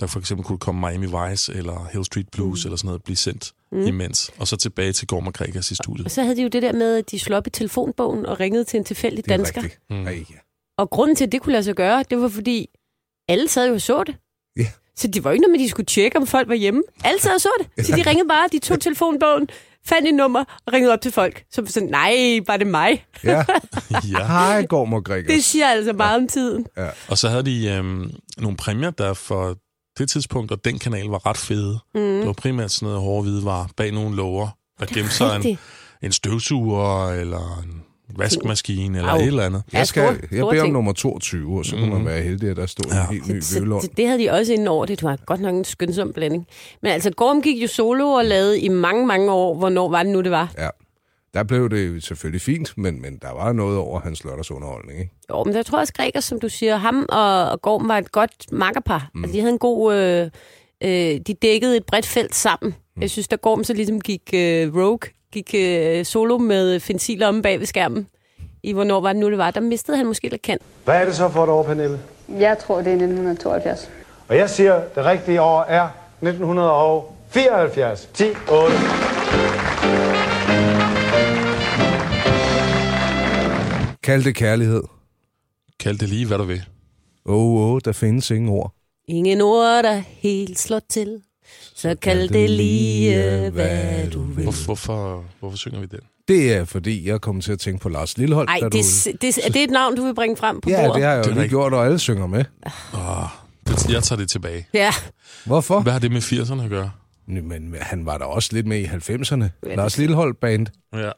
der for eksempel kunne komme Miami Vice, eller Hill Street Blues, mm. eller sådan noget, blive sendt Mm. imens. Og så tilbage til Gorm og Gregers i studiet. Og så havde de jo det der med, at de slog op i telefonbogen og ringede til en tilfældig Det er dansker. rigtigt. Mm. Ej, ja. Og grunden til, at det kunne lade sig gøre, det var fordi, alle sad jo og så det. Ja. Så det var jo ikke noget med, at de skulle tjekke, om folk var hjemme. Alle sad og så det. Så de ringede bare, de tog telefonbogen, fandt et nummer og ringede op til folk. Så sådan, nej, var det mig? Ja. ja. Hej, Gorm og Gregers. Det siger altså meget om tiden. Ja. Og så havde de øhm, nogle præmier, der for det tidspunkt, og den kanal var ret fede. Mm. Det var primært sådan noget hårde hvidevarer bag nogle lover. Der gemte sig en, en støvsuger, eller en vaskemaskine, eller Au. et eller andet. Jeg, skal, jeg beder om nummer 22, og så kunne Mhm. man være heldig, at der stod Ja. en helt ny så det havde de også inden over. Det var godt nok en skønsom blanding. Men altså, Gorm gik jo solo og lavede i mange, mange år. Hvornår var det nu, det var? Ja. Der blev det selvfølgelig fint, men, men der var noget over hans lørdagsunderholdning, ikke? Jo, men jeg tror også, Gregers, som du siger, ham og, og Gorm var et godt makkerpar. Mm. Altså, de havde en god... Øh, øh, de dækkede et bredt felt sammen. Mm. Jeg synes, da Gorm så ligesom gik øh, rogue, gik øh, solo med Fensil om bag ved skærmen, i hvornår var det nu, det var, der mistede han måske lidt kendt. Hvad er det så for et år, Pernille? Jeg tror, det er 1972. Og jeg siger, det rigtige år er 1974. 10, 8. Kald det kærlighed. Kald det lige, hvad du vil. Åh, oh, oh, der findes ingen ord. Ingen ord, der helt slår til. Så kald det lige, hvad du vil. Hvor, hvorfor, hvorfor synger vi den? Det er, fordi jeg kom til at tænke på Lars Lilleholdt. Ej, da det, du... det, er det et navn, du vil bringe frem på Ja, bordet? det har jeg jo Det lige rigtigt. gjort, og alle synger med. Oh, det, jeg tager det tilbage. Ja. Hvorfor? Hvad har det med 80'erne at gøre? Men han var da også lidt med i 90'erne. Lars Lilleholdt Band. Ja.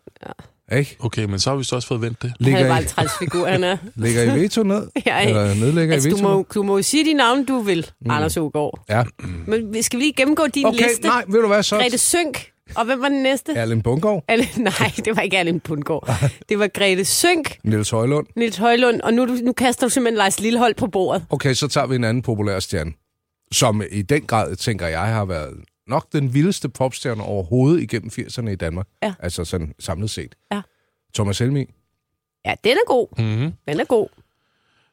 Ikke? Okay, men så har vi så også fået vendt det. Han er Ligger bare I, en træls figur, han er. ligger I veto ned? Ja, Eller nedlægger altså, I du, veto må, ned? du må jo sige de navne, du vil, mm. Anders Ågaard. Ja. Men skal vi lige gennemgå din Okay, liste? nej, ved du hvad så? Grete Sønk. Og hvem var den næste? Erlend. Alle, nej, det var ikke Erlend Bundgaard. Det var Grete Sønk, Niels Højlund. Nils Højlund, og nu, du- nu kaster du simpelthen Lars Lillehold på bordet. Okay, så tager vi en anden populær stjerne, som i den grad, tænker jeg, har været nok den vildeste popstjerne overhovedet igennem 80'erne i Danmark. Ja. Altså sådan samlet set. Ja. Thomas Helmi. Ja, den er god. Mm-hmm. Den er god.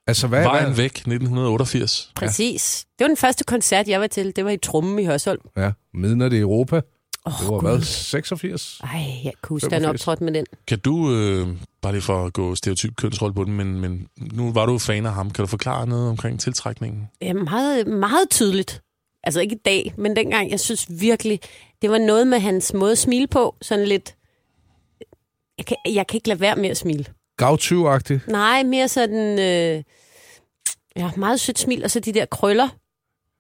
Altså, hvad, Vejen hvad? væk, 1988. Præcis. Det var den første koncert, jeg var til. Det var i Trummen i Hørsholm. Ja, Midnat i Europa. Oh, det var hvad, 86? Ej, jeg kunne huske, han 85. optrådte med den. Kan du, øh, bare lige for at gå stereotyp kønsrolle på den, men, men nu var du fan af ham. Kan du forklare noget omkring tiltrækningen? Ja, meget, meget tydeligt. Altså ikke i dag, men dengang, jeg synes virkelig, det var noget med hans måde at smile på. Sådan lidt... Jeg kan, jeg kan ikke lade være med at smile. Gavtyv-agtigt. Nej, mere sådan... Øh, ja, meget sødt smil, og så de der krøller.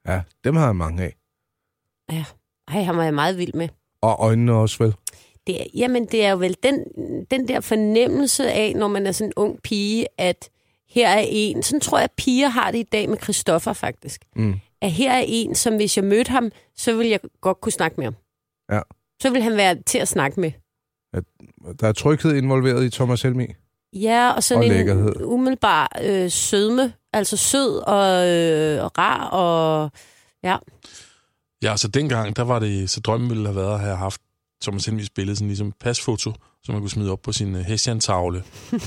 Ja, dem har jeg mange af. Ja, ej, han var jeg meget vild med. Og øjnene også vel. Det er, jamen, det er jo vel den, den der fornemmelse af, når man er sådan en ung pige, at her er en, sådan tror jeg, at piger har det i dag med Christoffer faktisk, Mm. At her er en, som hvis jeg mødte ham, så ville jeg godt kunne snakke med ham. Ja. Så ville han være til at snakke med. Der er tryghed involveret i Thomas Helmi. Ja, og sådan Og en lækkerhed. umiddelbar øh, sødme, altså sød og, øh, og rar, og ja. Ja, så dengang, der var det, så drømmen ville have været at have haft Thomas Helmis billede, sådan ligesom pasfoto, som man kunne smide op på sin uh, hessian-tavle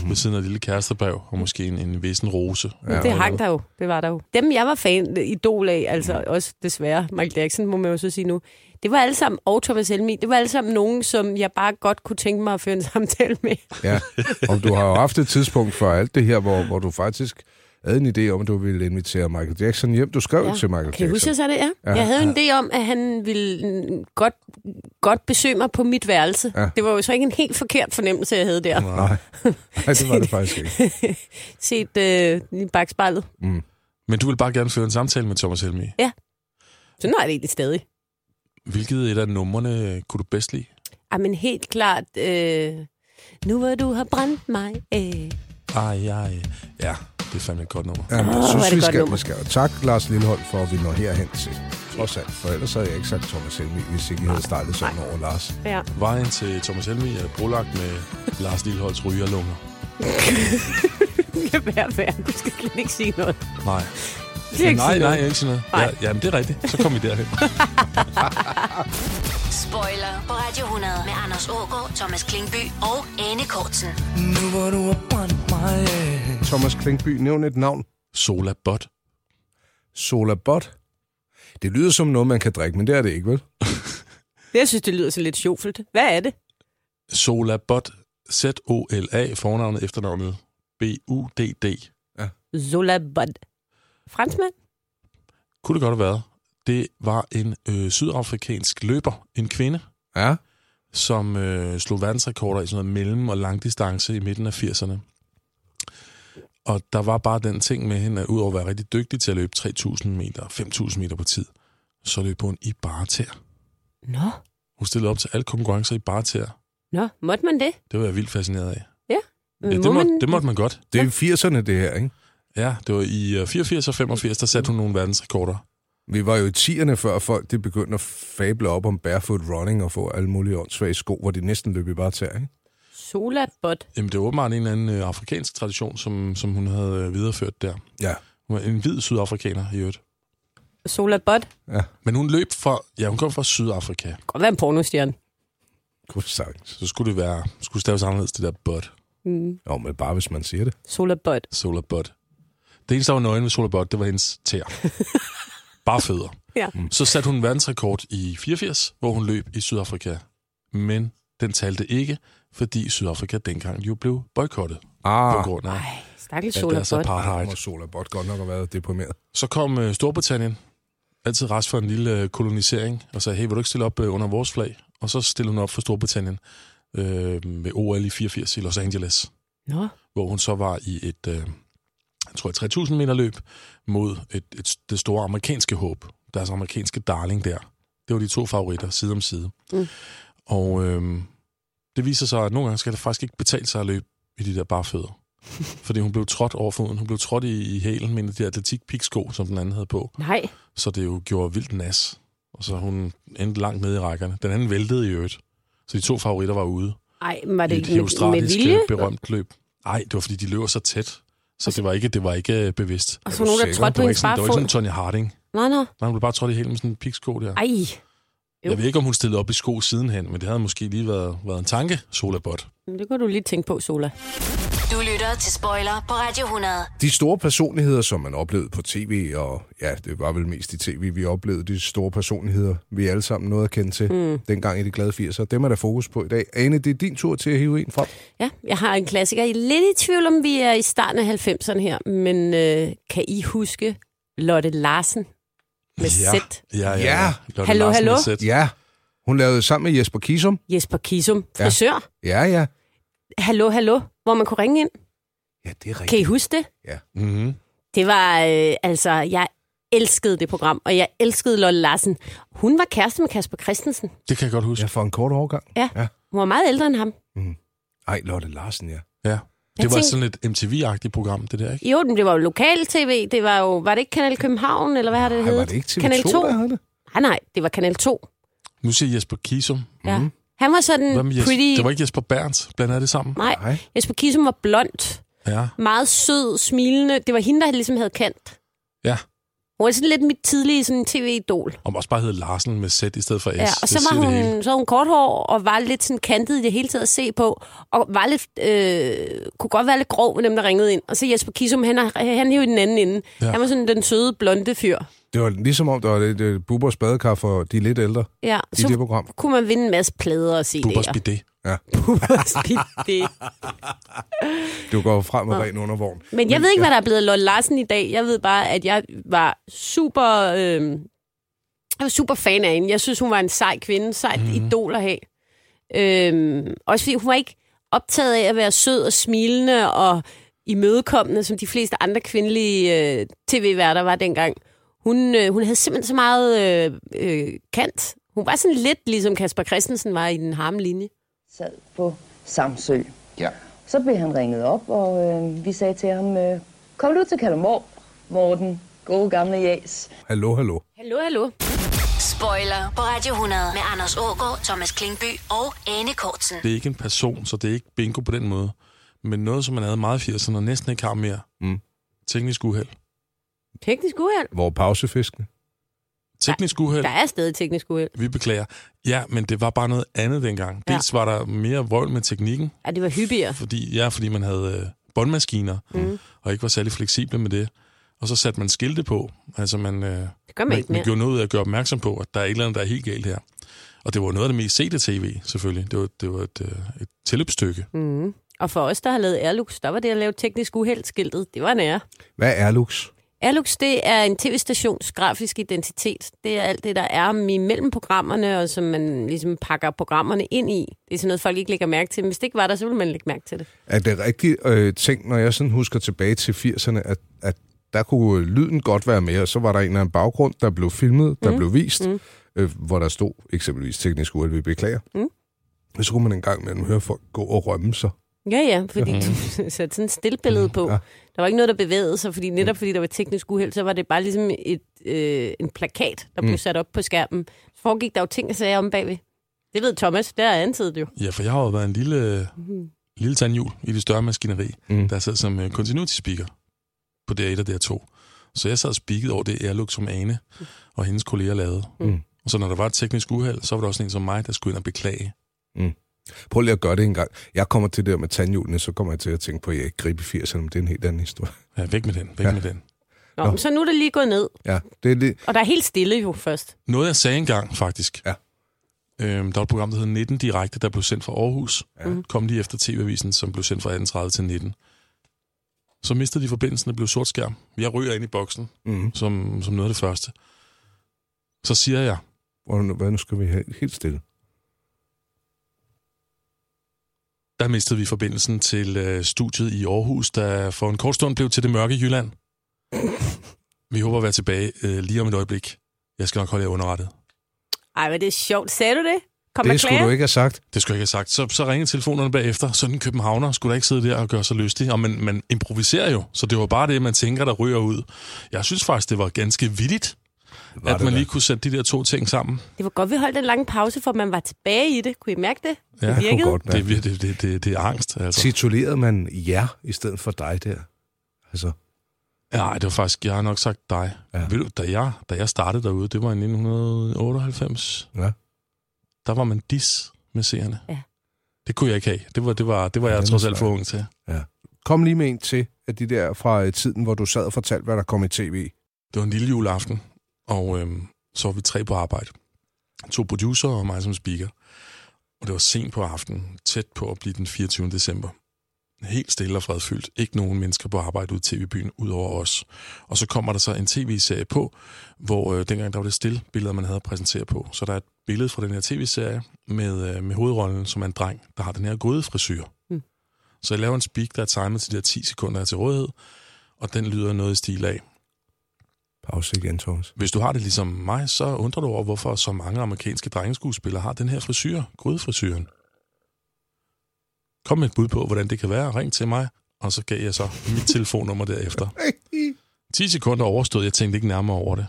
ved siden af et lille kærestebrev, og måske en, en væsen rose. Ja, det hang der jo, det var der jo. Dem, jeg var fan, idol af, altså også desværre, Michael Jackson, må man jo så sige nu, det var alle sammen, og Thomas Helmi, det var alle sammen nogen, som jeg bare godt kunne tænke mig at føre en samtale med. Ja, og du har jo haft et tidspunkt for alt det her, hvor, hvor du faktisk havde en idé om, at du ville invitere Michael Jackson hjem. Du skrev ja. til Michael Kan I huske, Jackson. jeg sagde det? Ja. Ja. Jeg havde en idé om, at han ville mm, godt, godt besøge mig på mit værelse. Ja. Det var jo så ikke en helt forkert fornemmelse, jeg havde der. Nej, Nej det var det faktisk ikke. Set øh, i bagspejlet. Mm. Men du vil bare gerne føre en samtale med Thomas Helmi. Ja. Sådan er det egentlig stadig. Hvilket et af numrene kunne du bedst lide? Ej, men helt klart, øh, nu hvor du har brændt mig af. Ej, ej. Ja, det er fandme et godt nummer. Ja, men jeg synes, vi skal, vi skal. Tak, Lars Lillehold, for at vi når herhen til. Trods alt, for ellers havde jeg ikke sagt Thomas Helmi, hvis ikke I havde startet sådan over Lars. Ja. Vejen til Thomas Helmi er brolagt med Lars Lilleholds rygerlunger. det kan være værd. Du skal slet ikke sige noget. Nej. Det er ikke nej, sige nej, noget. jeg ikke sige noget. Nej. Ja, jamen, det er rigtigt. Så kom vi derhen. Spoiler på Radio 100 med Anders Ågaard, Thomas Klingby og Anne Kortsen. Nu hvor du har brændt mig Thomas Klinkby, nævn et navn. Sola Bot. Sola Bot? Det lyder som noget, man kan drikke, men det er det ikke, vel? Jeg synes, det lyder så lidt sjovt. Hvad er det? Sola Bot. Z-O-L-A. Fornavnet efternavnet. B-U-D-D. Zola Bud. Franskmand? Kunne det godt have været. Det var en øh, sydafrikansk løber, en kvinde, ja. som øh, slog verdensrekorder i sådan noget mellem- og langdistance i midten af 80'erne. Og der var bare den ting med hende, at udover at være rigtig dygtig til at løbe 3.000 meter, 5.000 meter på tid, så løb hun i bare tæer. Nå. Hun stillede op til alle konkurrencer i bare tæer. Nå, måtte man det? Det var jeg vildt fascineret af. Ja. Ja, det, Må måtte, man- det måtte man godt. Det er i 80'erne, det her, ikke? Ja, det var i øh, 84 og 85, der satte hun nogle verdensrekorder. Vi var jo i 10'erne, før folk det begyndte at fable op om barefoot running og få alle mulige åndssvage sko, hvor de næsten løb i bare tæer, ikke? Sola Bud. Jamen, det var åbenbart en eller anden øh, afrikansk tradition, som, som hun havde øh, videreført der. Ja. Hun var en hvid sydafrikaner i øvrigt. Sola Bud. Ja. Men hun løb fra, ja, hun kom fra Sydafrika. Godt være en pornostjerne. Godt sagt. Så skulle det være, skulle staves anderledes, det der bud. Mm. Jo, men bare hvis man siger det. Sola Bud. Solar bud. Det eneste, der var nøgen ved Solar bud, det var hendes tæer. Bare fødder. Ja. Så satte hun en verdensrekord i 84, hvor hun løb i Sydafrika. Men den talte ikke, fordi Sydafrika dengang jo blev boykottet. Ah. På grund af Stakkels Ja, Sola deres apartheid. Og Sola Bot godt nok har været deprimeret. Så kom øh, Storbritannien, altid rest for en lille øh, kolonisering, og sagde, hey, vil du ikke stille op øh, under vores flag? Og så stillede hun op for Storbritannien øh, med OL i 84 i Los Angeles, Nå. hvor hun så var i et, øh, jeg tror, et 3000 meter løb mod et, et, det store amerikanske håb, deres amerikanske darling der. Det var de to favoritter, side om side. Mm. Og øh, det viser sig, at nogle gange skal det faktisk ikke betale sig at løbe i de der bare fødder. Fordi hun blev trådt over foden. Hun blev trådt i, i hælen med de der atletikpiksko, som den anden havde på. Nej. Så det jo gjorde vildt nas. Og så hun endte langt nede i rækkerne. Den anden væltede i øvrigt. Så de to favoritter var ude. Ej, var det ikke med, med vilje? øh, berømt løb. Nej, det var fordi, de løber så tæt. Så det var ikke, det var ikke øh, bevidst. Og så nogen, der trådte på hendes sådan, det var ikke sådan Tony Harding. Nå, nå. Nej, hun blev bare trådt i hælen med sådan en piksko der. Ej. Jo. Jeg ved ikke, om hun stillede op i sko sidenhen, men det havde måske lige været, været en tanke, Solabot. Men Det kunne du lige tænke på, Sola. Du lytter til Spoiler på Radio 100. De store personligheder, som man oplevede på tv, og ja, det var vel mest i tv, vi oplevede de store personligheder, vi alle sammen nåede at kende til, Mm. dengang i de glade 80'er. Dem er der fokus på i dag. Ane, det er din tur til at hive en frem. Ja, jeg har en klassiker. Jeg er lidt i tvivl om, vi er i starten af 90'erne her, men øh, kan I huske Lotte Larsen? Med Ja. sæt. Ja, ja. Ja. Lotte Hallo, Larsen hallo? med. Ja. Hun lavede sammen med Jesper Kisum. Jesper Kisum, frisør. Ja, ja. Hallo, hallo, hvor man kunne ringe ind. Ja, det er rigtigt. Kan I huske det? Ja. Mm-hmm. Det var, øh, altså, jeg elskede det program, og jeg elskede Lotte Larsen. Hun var kæreste med Kasper Christensen. Det kan jeg godt huske. Ja, for en kort overgang. Ja. Ja. Hun var meget ældre end ham. Ej, Lotte Larsen, ja. Ja. Det var tænkte- sådan et MTV-agtigt program, det der, ikke? Jo, det var jo lokal-tv. Det var jo, var det ikke Kanal København, eller hvad har det heddet? var det ikke TV2, Kanal 2? der havde det? Nej, nej, det var Kanal 2. Nu siger Jesper Kisum. Ja. Mhm. Han var sådan med Jesper? pretty... Det var ikke Jesper Berndt, blandt andet det sammen? Nej, Jesper Kisum var blond. Ja. Meget sød, smilende. Det var hende, der ligesom havde kendt. Ja. Hun var sådan lidt mit tidlige sådan, tv-idol. Og også bare hedde Larsen med sæt i stedet for S. Ja, og så var hun, så havde hun kort hår og var lidt sådan kantet i det hele taget at se på. Og var lidt, øh, kunne godt være lidt grov med dem, der ringede ind. Og så Jesper Kisum, han, er- han er jo i den anden ende. Ja. Han var sådan den søde, blonde fyr. Det var ligesom om, der var lidt uh, Bubers badekar for de lidt ældre Ja, i det program. kunne man vinde en masse plader og CD'er. Bubers bidet. Ja. Bubers bidet. Du går frem med Nå. ren undervogn. Men jeg ved ikke, hvad der er blevet Lotte Larsen i dag. Jeg ved bare, at jeg var super, øh, jeg var super fan af hende. Jeg synes, hun var en sej kvinde, sejt mm. idol at have. Øh, også fordi hun var ikke optaget af at være sød og smilende og imødekommende, som de fleste andre kvindelige øh, tv-værter var dengang. Hun, øh, hun havde simpelthen så meget øh, øh, kant. Hun var sådan lidt ligesom Kasper Christensen var i den harme linje. sad på Samsø. Ja. Så blev han ringet op, og øh, vi sagde til ham, øh, kom du til Kalundborg, Morten, gode gamle jæs. Hallo, hallo. Hallo, hallo. Spoiler på Radio 100 med Anders Ågaard, Thomas Klingby og Anne Kortsen. Det er ikke en person, så det er ikke bingo på den måde. Men noget, som man havde meget i 80'erne og næsten ikke har mere. Mm. Teknisk uheld. Teknisk uheld. Hvor pausefisken? Teknisk uheld. Der er stadig teknisk uheld. Vi beklager. Ja, men det var bare noget andet dengang. Ja. Dels var der mere vrøvl med teknikken. Ja, det var hyppigere. Fordi, ja, fordi man havde øh, båndmaskiner, Mm. og ikke var særlig fleksible med det. Og så satte man skilte på. Altså man, øh, Det gør man man, ikke man gjorde noget ud af at gøre opmærksom på, at der er et eller andet, der er helt galt her. Og det var noget af det mest sete tv, selvfølgelig. Det var, det var et, øh, et tilløbsstykke. Mm. Og for os, der har lavet Airlux, der var det at lave teknisk uheld-skiltet. Det var en ære. Hvad er Lux? Airlux, det er en tv-stations grafisk identitet. Det er alt det, der er imellem programmerne, og som man ligesom pakker programmerne ind i. Det er sådan noget, folk ikke lægger mærke til. Men hvis det ikke var der, så ville man lægge mærke til det. Er det rigtigt øh, ting, når jeg sådan husker tilbage til 80'erne, at, at der kunne lyden godt være med, og så var der en eller anden baggrund, der blev filmet, der Mm. blev vist, Mm. øh, hvor der stod eksempelvis teknisk uheld, vi beklager. Mm. Og så kunne man en gang mellem høre folk gå og rømme sig. Ja, ja, fordi Ja. du satte sådan et stillbillede på. Ja. Der var ikke noget, der bevægede sig, fordi netop fordi der var teknisk uheld, så var det bare ligesom et, øh, en plakat, der blev Mm. sat op på skærmen. Så foregik der jo ting og sager om bagved. Det ved Thomas, der er antaget jo. Ja, for jeg har jo været en lille, Mhm. lille tandhjul i det større maskineri, mm. der sad som uh, continuity speaker på DR1 og DR2. Så jeg sad og speakede over det Airlook, som Ane og hendes kolleger lavede. Mm. Og så når der var et teknisk uheld, så var der også en som mig, der skulle ind og beklage. Mm. Prøv lige at gøre det en gang. Jeg kommer til det der med tandhjulene, så kommer jeg til at tænke på, at jeg ikke griber i 80'erne, men det er en helt anden historie. Ja, væk med den, væk Ja. med den. Nå, Nå. Så nu er det lige gået ned, Ja, det er det. og der er helt stille jo først. Noget, jeg sagde engang, faktisk. Ja. Øhm, der var et program, der hed 19 Direkte, der blev sendt fra Aarhus. Ja. Mhm. Kom lige efter TV-avisen, som blev sendt fra 18.30 til 19. Så mistede de forbindelsen, det blev sort skærm. Jeg ryger ind i boksen, Mhm. som, som noget af det første. Så siger jeg, Hvordan, hvad nu skal vi have helt stille? Der mistede vi forbindelsen til øh, studiet i Aarhus, der for en kort stund blev til det mørke Jylland. Vi håber at være tilbage øh, lige om et øjeblik. Jeg skal nok holde jer underrettet. Ej, men det er sjovt. Sagde du det? Kom det skulle du ikke have sagt. Det skulle jeg ikke have sagt. Så, så ringede telefonerne bagefter. Sådan en københavner skulle da ikke sidde der og gøre sig lystig. Og man, man improviserer jo, så det var bare det, man tænker, der ryger ud. Jeg synes faktisk, det var ganske vildt, var at man lige kunne sætte de der to ting sammen. Det var godt, vi holdt en lang pause, for man var tilbage i det. Kunne I mærke det? Ja, det virkede. godt Det, er det, det, det, det er angst, altså. Titulerede man jer i stedet for dig der? Altså, Nej, det var faktisk, jeg har nok sagt dig. Ja. Ved du, da jeg, da jeg startede derude, det var i 1998, ja. der var man dis med seerne. Ja. Det kunne jeg ikke have. Det var, det var, det var Ja, jeg trods alt for ung til. Ja. Kom lige med en til af de der fra øh, tiden, hvor du sad og fortalte, hvad der kom i tv. Det var en lille juleaften, og øhm, så var vi tre på arbejde. To producer og mig som speaker. Og det var sent på aftenen, tæt på at blive den 24. december. helt stille og fredfyldt. Ikke nogen mennesker på arbejde ude i tv-byen, udover os. Og så kommer der så en tv-serie på, hvor øh, dengang der var det stille billeder, man havde at præsentere på. Så der er et billede fra den her tv-serie med, øh, med hovedrollen, som er en dreng, der har den her grydefrisyr. Mm. Så jeg laver en speak, der er timet til de her 10 sekunder, jeg er til rådighed, og den lyder noget i stil af. Igen, Thomas. Hvis du har det ligesom mig, så undrer du over, hvorfor så mange amerikanske drengeskuespillere har den her frisyr, grydefrisyren. Kom med et bud på, hvordan det kan være. Ring til mig, og så gav jeg så mit telefonnummer derefter. 10 sekunder overstod, jeg tænkte ikke nærmere over det.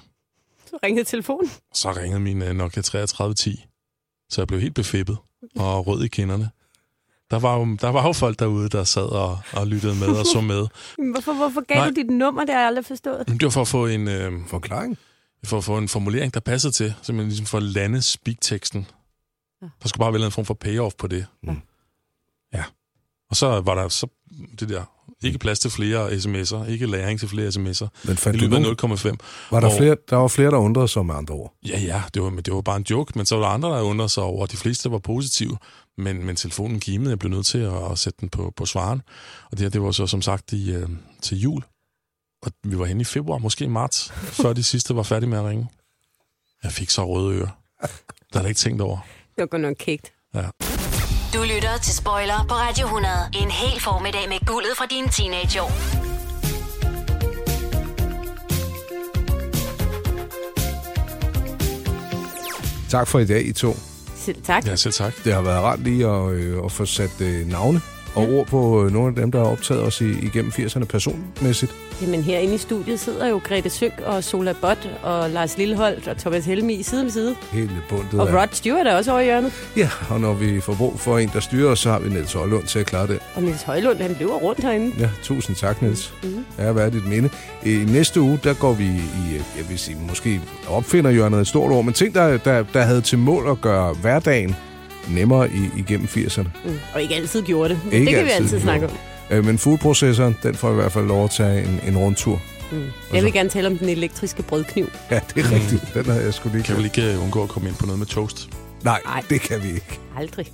Så ringede telefonen. Så ringede min øh, Nokia 3310, så jeg blev helt befippet og rød i kinderne. Der var, jo, der var jo folk derude, der sad og, og lyttede med og så med. Hvorfor, hvorfor gav Nej. du dit nummer? Det har jeg aldrig forstået. Men det var for at få en... Øh, Forklaring? For at få en formulering, der passede til. Simpelthen ligesom for at lande speak-teksten. Ja. Der skulle bare være en form for payoff på det. Mm. Ja. Og så var der så det der, ikke plads til flere sms'er, ikke læring til flere sms'er. Men fandt I du løbet af nogen- 0,5. Var der, Og- flere, der var flere, der undrede sig med andre ord. Ja, ja, det var, men det var bare en joke, men så var der andre, der undrede sig over, de fleste var positive, men, men telefonen kimede, jeg blev nødt til at, at sætte den på, på svaren. Og det her, det var så som sagt i, øh, til jul, og vi var henne i februar, måske marts, før de sidste var færdige med at ringe. Jeg fik så røde ører. Der havde jeg ikke tænkt over. Det var godt nok kægt. Ja. Du lytter til Spoiler på Radio 100. En hel formiddag med guldet fra dine teenageår. Tak for i dag, I to. Selv tak. Ja, selv tak. Det har været rart lige at, øh, at få sat øh, navne og ord på øh, nogle af dem, der har optaget os i, igennem 80'erne personmæssigt. Jamen herinde i studiet sidder jo Grete Søg og Sola Bot og Lars Lilleholdt og Thomas Helmi side om side. Helt bundet Og Rod Stewart er også over i hjørnet. Ja, og når vi får brug for en, der styrer os, så har vi Niels Højlund til at klare det. Og Niels Højlund, han løber rundt herinde. Ja, tusind tak, Niels. Mhm. Ja, hvad er dit minde? I næste uge, der går vi i, jeg vil sige, måske opfinder hjørnet et stort ord, men ting, der, der, der havde til mål at gøre hverdagen nemmere i, igennem 80'erne. Mm. Og ikke altid gjorde det. Men det kan vi altid snakke om. Øh, Men foodprocessoren, den får i hvert fald lov at tage en, en rundtur. Mm. Jeg vil gerne tale om den elektriske brødkniv. Ja, det er rigtigt. Den har jeg sgu lige Kan vel ikke øh, undgå at komme ind på noget med toast? Nej, det kan vi ikke. Aldrig.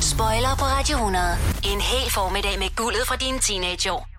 Spoiler på Radio 100. En hel formiddag med guldet fra dine teenageår.